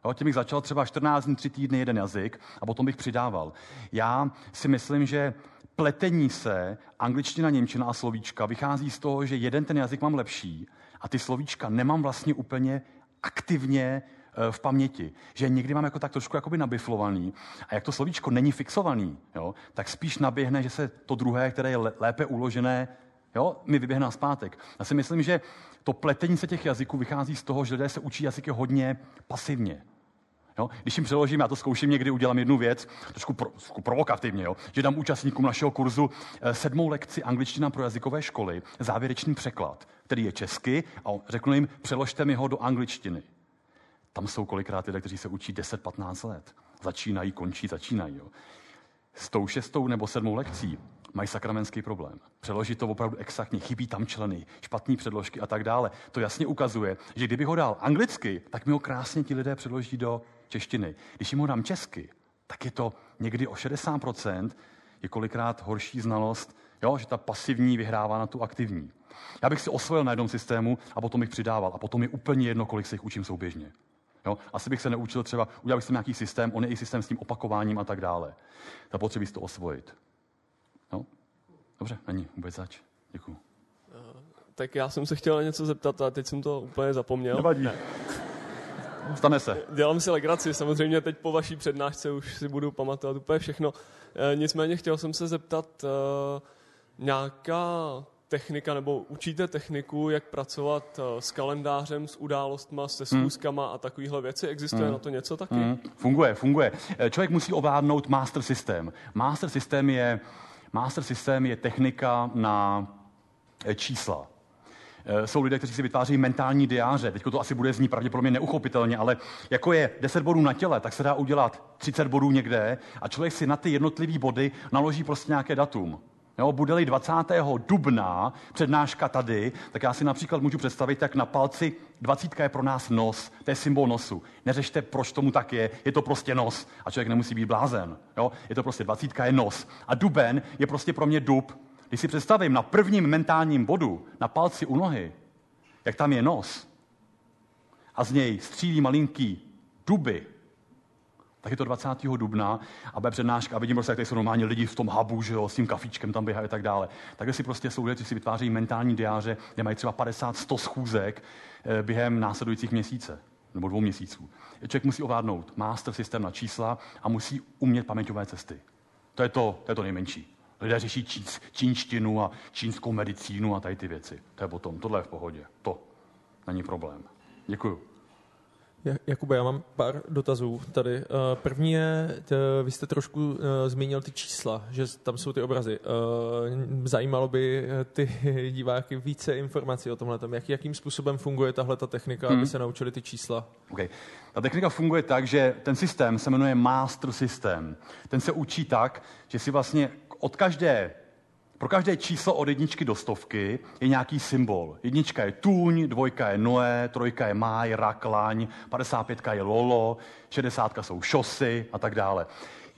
Jo, tím bych začal třeba 14 dní, 3 týdny jeden jazyk a potom bych přidával. Já si myslím, že pletení se angličtina, němčina a slovíčka vychází z toho, že jeden ten jazyk mám lepší a ty slovíčka nemám vlastně úplně aktivně eh, v paměti. Že někdy mám jako tak trošku jakoby nabiflovaný a jak to slovíčko není fixovaný, jo, tak spíš naběhne, že se to druhé, které je lé- lépe uložené, jo, mi vyběhne na zpátek. Já si myslím, že to pletení se těch jazyků vychází z toho, že lidé se učí jazyky hodně pasivně. Jo? Když jim přeložím, já to zkouším někdy, udělám jednu věc, trošku, pro, trošku provokativně, jo? že dám účastníkům našeho kurzu eh, sedmou lekci angličtina pro jazykové školy, závěrečný překlad, který je česky a řeknu jim, přeložte mi ho do angličtiny. Tam jsou kolikrát lidé, kteří se učí 10-15 let. Začínají, končí, začínají. Jo? S tou šestou nebo sedmou lekcí mají sakramenský problém. Přeložit to opravdu exaktně, chybí tam členy, špatné předložky a tak dále. To jasně ukazuje, že kdyby ho dal anglicky, tak mi ho krásně ti lidé přeloží do češtiny. Když jim ho dám česky, tak je to někdy o 60%, je kolikrát horší znalost, jo, že ta pasivní vyhrává na tu aktivní. Já bych si osvojil na jednom systému a potom bych přidával. A potom je úplně jedno, kolik se jich učím souběžně. Jo? Asi bych se neučil třeba, udělal bych si nějaký systém, on je i systém s tím opakováním a tak dále. Zapotřebí si to osvojit. Dobře, není vůbec zač. Děkuju. Tak já jsem se chtěl na něco zeptat a teď jsem to úplně zapomněl. Nevadí. Stane se. Dělám si legraci, samozřejmě teď po vaší přednášce už si budu pamatovat úplně všechno. E, nicméně chtěl jsem se zeptat, e, nějaká technika, nebo učíte techniku, jak pracovat e, s kalendářem, s událostma, se schůzkama a takovéhle věci? Existuje Hmm. na to něco taky? Mm, funguje, funguje. Eh, Člověk musí ovládnout master systém. Master systém je, master systém je technika na eh, čísla. Eh, Jsou lidé, kteří si vytváří mentální diáře. Teď to asi bude znít pravděpodobně neuchopitelně, ale jako je 10 bodů na těle, tak se dá udělat 30 bodů někde a člověk si na ty jednotlivé body naloží prostě nějaké datum. Jo, bude-li 20. dubna přednáška tady, tak já si například můžu představit, jak na palci 20 je pro nás nos, to je symbol nosu. Neřešte, proč tomu tak je, je to prostě nos a člověk nemusí být blázen. Jo? Je to prostě 20 je nos. A duben je prostě pro mě dub. Když si představím na prvním mentálním bodu, na palci u nohy, jak tam je nos, a z něj střílí malinký duby, tak je to 20. dubna a bude přednáška a vidím prostě, jak tady jsou normálně lidi v tom hubu, že jo, s tím kafičkem tam běhají a tak dále. Takže si prostě jsou lidé, kteří si vytvářejí mentální diáře, kde mají třeba 50-100 schůzek eh, během následujících měsíce nebo dvou měsíců. Člověk musí ovládnout master systém na čísla a musí umět paměťové cesty. To je to, to, je to nejmenší. Lidé řeší číns, čínštinu a čínskou medicínu a tady ty věci. To je potom. Tohle je v pohodě. To není problém. Děkuju. Ja- Jakube, já mám pár dotazů tady. Eh, První je, vy jste trošku eh, zmínil ty čísla, že tam jsou ty obrazy. Eh, Zajímalo by ty diváky více informací o tomhle, jak, jakým způsobem funguje tahle ta technika, Hmm. aby se naučili ty čísla. Okay. Ta technika funguje tak, že ten systém se jmenuje master systém. Ten se učí tak, že si vlastně od každé, pro každé číslo od jedničky do stovky je nějaký symbol. Jednička je tůň, dvojka je Noé, trojka je máj, rak, laň, 55 je lolo, 60 jsou šosy a tak dále.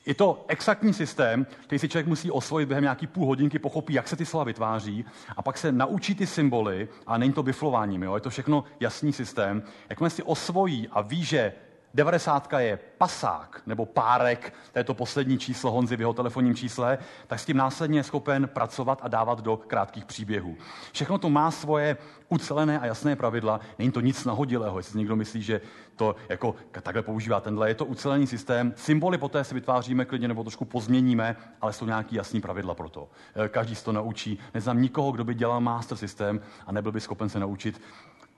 Je to exaktní systém, který si člověk musí osvojit během nějaký půl hodinky, pochopí, jak se ty slova vytváří a pak se naučí ty symboly a není to biflováním, jo? je to všechno jasný systém. Jakmile si osvojí a ví, že 90 je pasák nebo párek, to je to poslední číslo Honzy v jeho telefonním čísle, tak s tím následně je schopen pracovat a dávat do krátkých příběhů. Všechno to má svoje ucelené a jasné pravidla, není to nic nahodilého, jestli někdo myslí, že to jako takhle používá tenhle, je to ucelený systém, symboly poté si vytváříme klidně nebo trošku pozměníme, ale jsou nějaký jasný pravidla pro to. Eh, Každý se to naučí. Neznám nikoho, kdo by dělal master systém a nebyl by schopen se naučit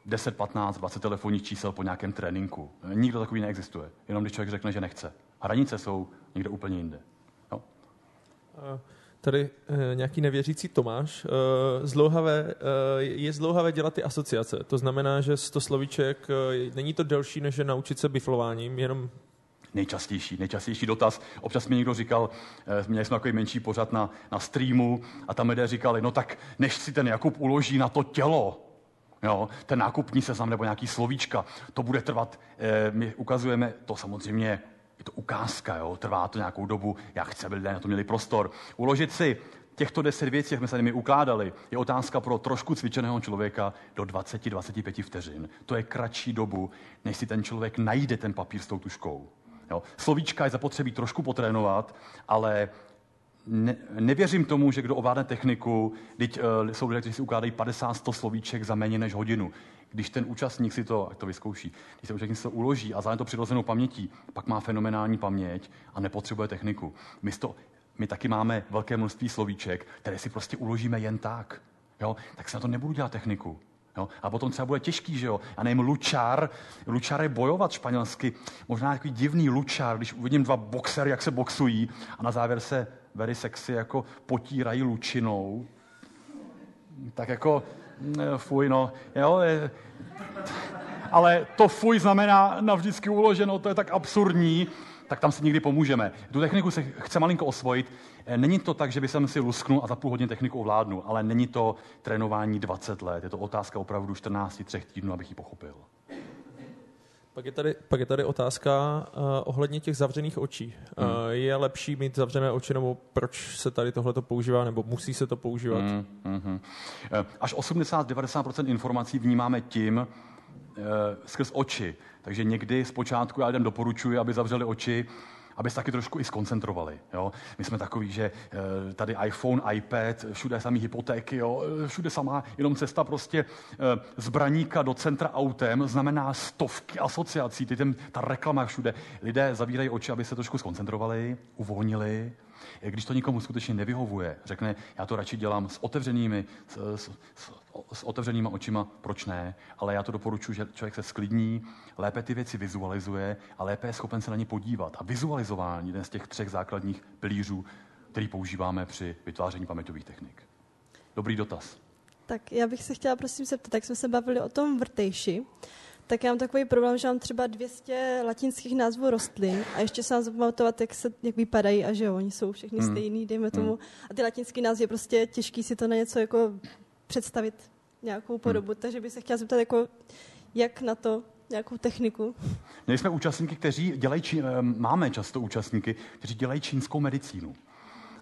10, 15, 20 telefonních čísel po nějakém tréninku. Nikdo takový neexistuje. Jenom když člověk řekne, že nechce. Hranice jsou někde úplně jinde. Jo? Eh, Tady eh, nějaký nevěřící Tomáš. eh, Zlouhavé, je zlouhavé dělat ty asociace. To znamená, že 100 slovíček, není to delší, než je naučit se biflováním, jenom Nejčastější, nejčastější dotaz. Občas mi někdo říkal, měli jsme takový menší pořad na, na streamu a tam lidé říkali, no tak než si ten Jakub uloží na to tělo, jo, ten nákupní seznam nebo nějaký slovíčka, to bude trvat, eh, my ukazujeme, to samozřejmě je to ukázka, jo, trvá to nějakou dobu, já chci, aby lidé na to měli prostor. Uložit si těchto deset věcí, jak jsme se nimi ukládali, je otázka pro trošku cvičeného člověka do 20-25 vteřin. To je kratší dobu, než si ten člověk najde ten papír s tou tuškou. Jo. Slovíčka je zapotřebí trošku potrénovat, ale ne, nevěřím tomu, že kdo ovládne techniku, teď uh, jsou lidé, kteří si ukládají 50-100 slovíček za méně než hodinu. Když ten účastník si to, to vyzkouší, když ten účastník si to uloží a zároveň to přirozenou pamětí, pak má fenomenální paměť a nepotřebuje techniku. My, to, my taky máme velké množství slovíček, které si prostě uložíme jen tak. Jo? Tak se na to nebudu dělat techniku. Jo? A potom třeba bude těžký, že jo? Já nevím, lučár, lučár je bojovat španělsky, možná takový divný lučár, když uvidím dva boxery, jak se boxují a na závěr se very sexy jako potírají lučinou, tak jako eh, fuj, no, jo, je, ale to fuj znamená navždycky uloženo, to je tak absurdní, tak tam si nikdy pomůžeme. Tu techniku se chce malinko osvojit. Eh, Není to tak, že by jsem si lusknul a za půl hodiny techniku ovládnu, ale není to trénování 20 let. Je to otázka opravdu 14, 3 týdnů, abych ji pochopil. Pak je tady, pak je tady otázka uh, ohledně těch zavřených očí. Uh, Hmm. je lepší mít zavřené oči, nebo proč se tady tohle používá, nebo musí se to používat? Mm, mm, Až 80-90% informací vnímáme tím eh, skrz oči. Takže někdy zpočátku já lidem doporučuji, aby zavřeli oči, aby se taky trošku i skoncentrovali. Jo? My jsme takový, že eh, tady iPhone, iPad, všude samý hypotéky, jo? eh, všude samá jenom cesta prostě eh, z braníka do centra autem znamená stovky asociací, ty ten, ta reklama všude. Lidé zavírají oči, aby se trošku skoncentrovali, uvolnili, když to nikomu skutečně nevyhovuje, řekne, já to radši dělám s otevřenými, s, s, s, s otevřenýma očima, proč ne? Ale já to doporučuji, že člověk se sklidní, lépe ty věci vizualizuje a lépe je schopen se na ně podívat. A vizualizování je jeden z těch třech základních pilířů, který používáme při vytváření paměťových technik. Dobrý dotaz. Tak já bych se chtěla prosím zeptat, tak jsme se bavili o tom vrtejši, tak já mám takový problém, že mám třeba 200 latinských názvů rostlin a ještě se mám zapamatovat, jak, se, jak vypadají a že jo, oni jsou všechny Hmm. hmm. stejný, dejme Hmm. tomu. A ty latinský názvy je prostě těžký si to na něco jako představit nějakou podobu, hmm. takže bych se chtěla zeptat, jako, jak na to nějakou techniku. Měli jsme účastníky, kteří dělají, čí, eh, máme často účastníky, kteří dělají čínskou medicínu.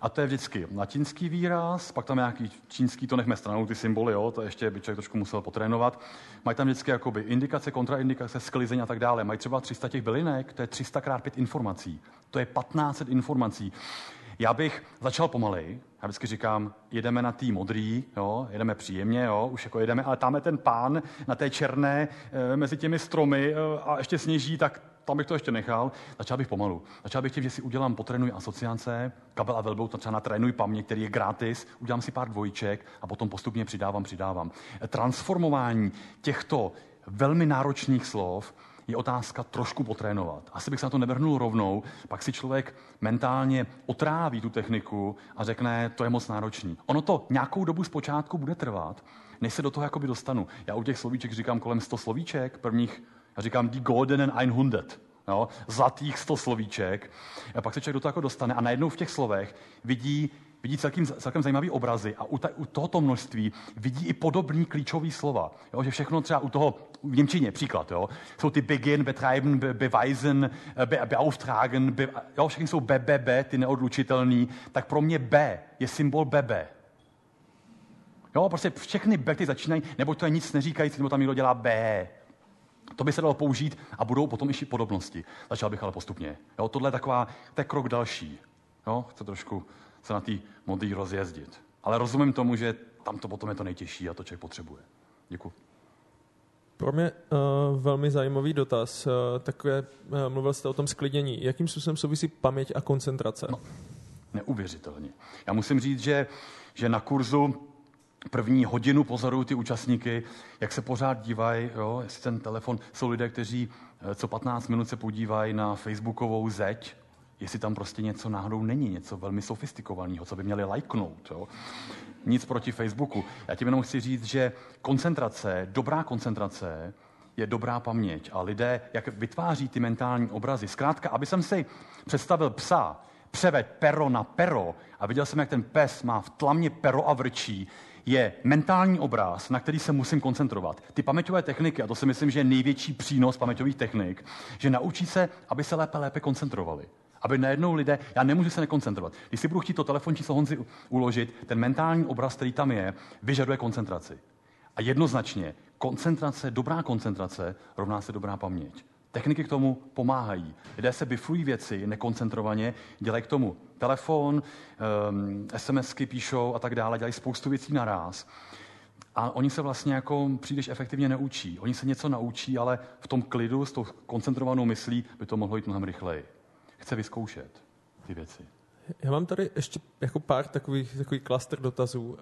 A to je vždycky latinský výraz, pak tam nějaký čínský, to nechme stranou, ty symboly, jo, to ještě by člověk trošku musel potrénovat. Mají tam vždycky jakoby indikace, kontraindikace, sklizeň a tak dále. Mají třeba 300 těch bylinek, to je 300 krát 5 informací. To je 1500 informací. Já bych začal pomalej. Já vždycky říkám, jedeme na tý modrý, jo, jedeme příjemně, jo, už jako jedeme, ale tam je ten pán na té černé e, mezi těmi stromy e, a ještě sněží, tak tam bych to ještě nechal. Začal bych pomalu. Začal bych tím, že si udělám potrénuj asociace, kabel a velbou, třeba natrénuj paměť, který je gratis, udělám si pár dvojček a potom postupně přidávám, přidávám. Transformování těchto velmi náročných slov je otázka trošku potrénovat. Asi bych se na to nevrhnul rovnou, pak si člověk mentálně otráví tu techniku a řekne, to je moc náročný. Ono to nějakou dobu zpočátku bude trvat, než se do toho jakoby dostanu. Já u těch slovíček říkám kolem 100 slovíček, prvních, říkám die goldenen 100, jo, zlatých 100 slovíček. A pak se člověk do toho jako dostane a najednou v těch slovech vidí vidí celkem, celkem zajímavý obrazy a u, ta, u tohoto množství vidí i podobný klíčový slova. Jo, že všechno třeba u toho, v Němčině příklad, jo, jsou ty begin, betreiben, be, beweisen, be, beauftragen, be, jo, všechny jsou B, B, B, ty neodlučitelný, tak pro mě B je symbol BB. Jo, prostě všechny B, ty začínají, nebo to je nic neříkající, nebo tam někdo dělá B. To by se dalo použít a budou potom ještě podobnosti. Začal bych ale postupně. Jo, tohle je taková, to je krok další. Jo, chce trošku se na té modlí rozjezdit. Ale rozumím tomu, že tam to potom je to nejtěžší a to člověk potřebuje. Děkuji. Pro mě uh, velmi zajímavý dotaz. Uh, takové, uh, mluvil jste o tom sklidnění. Jakým způsobem souvisí paměť a koncentrace? No, neuvěřitelně. Já musím říct, že, že na kurzu první hodinu pozoruju ty účastníky, jak se pořád dívají, jo, jestli ten telefon, jsou lidé, kteří co 15 minut se podívají na facebookovou zeď, jestli tam prostě něco náhodou není, něco velmi sofistikovaného, co by měli lajknout. Jo? Nic proti Facebooku. Já tím jenom chci říct, že koncentrace, dobrá koncentrace je dobrá paměť. A lidé, jak vytváří ty mentální obrazy. Zkrátka, aby jsem si představil psa, převed pero na pero a viděl jsem, jak ten pes má v tlamě pero a vrčí, je mentální obraz, na který se musím koncentrovat. Ty paměťové techniky, a to si myslím, že je největší přínos paměťových technik, že naučí se, aby se lépe, lépe koncentrovali. Aby najednou lidé, já nemůžu se nekoncentrovat. Když si budu chtít to telefon číslo Honzi uložit, ten mentální obraz, který tam je, vyžaduje koncentraci. A jednoznačně, koncentrace, dobrá koncentrace rovná se dobrá paměť. Techniky k tomu pomáhají. Lidé se biflují věci nekoncentrovaně, dělají k tomu telefon, ehm, SMSky píšou a tak dále, dělají spoustu věcí naraz. A oni se vlastně jako příliš efektivně neučí. Oni se něco naučí, ale v tom klidu, s tou koncentrovanou myslí, by to mohlo jít mnohem rychleji chce vyzkoušet ty věci. Já mám tady ještě jako pár takových, takový klaster dotazů. Uh,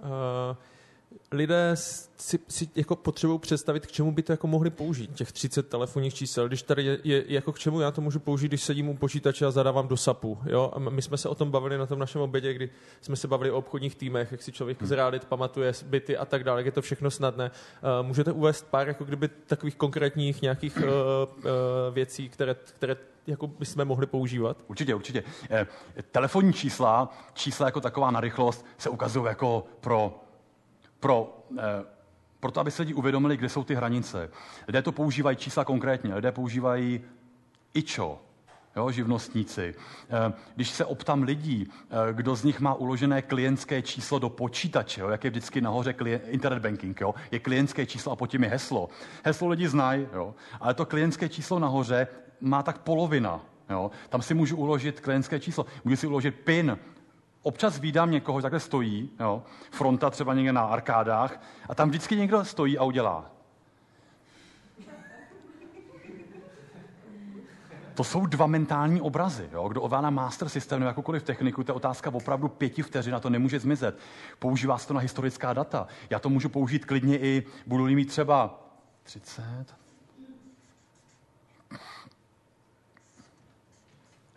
lidé si, si jako potřebují představit, k čemu by to jako mohli použít, těch 30 telefonních čísel. Když tady je, je, jako k čemu já to můžu použít, když sedím u počítače a zadávám do SAPu. Jo? A my jsme se o tom bavili na tom našem obědě, kdy jsme se bavili o obchodních týmech, jak si člověk hmm. zrádit, pamatuje byty a tak dále, jak je to všechno snadné. Uh, můžete uvést pár jako kdyby takových konkrétních nějakých uh, uh, věcí, které, které jako bychom mohli používat? Určitě, určitě. Eh, telefonní čísla, čísla jako taková na rychlost se ukazují jako pro, pro eh, proto, aby se lidi uvědomili, kde jsou ty hranice. Lidé to používají čísla konkrétně, lidé používají ičo, jo, živnostníci. Eh, když se optám lidí, eh, kdo z nich má uložené klientské číslo do počítače, jo, jak je vždycky nahoře klient, internet banking, jo, je klientské číslo a pod tím je heslo. Heslo lidi znají, jo, ale to klientské číslo nahoře má tak polovina. Jo. Tam si můžu uložit klientské číslo, můžu si uložit PIN, Občas vídám někoho, takhle stojí, jo, fronta třeba někde na arkádách, a tam vždycky někdo stojí a udělá. To jsou dva mentální obrazy. Jo? Kdo ovládá master systém nebo jakoukoliv techniku, to je otázka opravdu pěti vteřin a to nemůže zmizet. Používá se to na historická data. Já to můžu použít klidně i, budu mít třeba 30,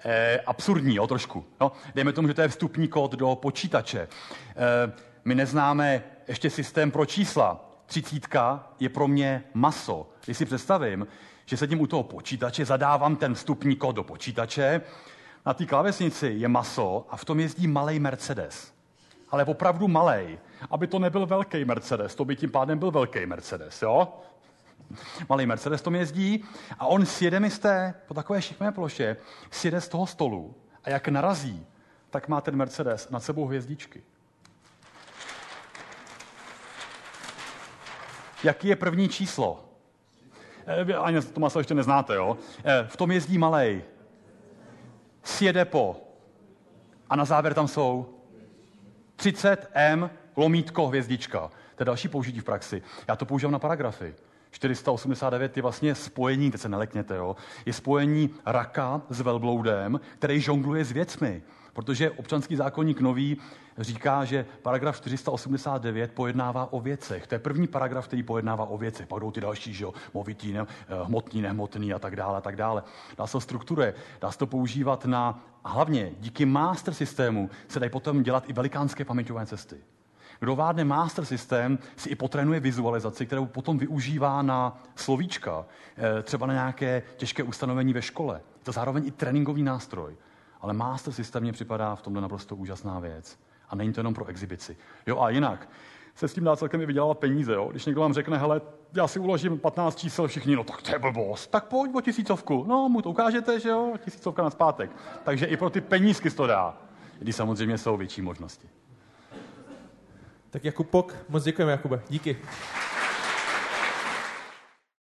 eh, absurdní, jo, trošku. No, dejme tomu, že to je vstupní kód do počítače. Eh, my neznáme ještě systém pro čísla. Třicítka je pro mě maso. Když si představím, že sedím u toho počítače, zadávám ten vstupní kód do počítače, na té klávesnici je maso a v tom jezdí malý Mercedes. Ale opravdu malý, aby to nebyl velký Mercedes, to by tím pádem byl velký Mercedes, jo? Malý Mercedes tom jezdí a on sjede mi z té, po takové šikmé ploše, sjede z toho stolu a jak narazí tak má ten Mercedes nad sebou hvězdičky. Jaký je první číslo? Eh, Ani Tomasa ještě neznáte, jo? Eh, V tom jezdí malej. Sjede po. A na závěr tam jsou 30 M, lomítko, hvězdička. To je další použití v praxi. Já to používám na paragrafy. 489 je vlastně spojení, teď se nelekněte, jo, je spojení raka s velbloudem, který žongluje s věcmi. Protože občanský zákonník nový říká, že paragraf 489 pojednává o věcech. To je první paragraf, který pojednává o věcech. Pak jdou ty další, že jo, movitý, ne, eh, hmotný, nehmotný a tak dále, a tak dále. Dá se to strukturuje, dá se to používat na, a hlavně díky master systému se dají potom dělat i velikánské paměťové cesty. Kdo vládne master systém, si i potrénuje vizualizaci, kterou potom využívá na slovíčka, eh, třeba na nějaké těžké ustanovení ve škole. Je to zároveň i tréninkový nástroj. Ale master systém mě připadá v tomhle naprosto úžasná věc. A není to jenom pro exibici. Jo a jinak, se s tím dá celkem i vydělávat peníze. Jo? Když někdo vám řekne, hele, já si uložím 15 čísel všichni, no tak to je blbost. Tak pojď o tisícovku. No, mu to ukážete, že jo, tisícovka na zpátek. Takže i pro ty penízky to dá. Když samozřejmě jsou větší možnosti. Tak Jakub Pok, moc děkujeme, Jakube. Díky.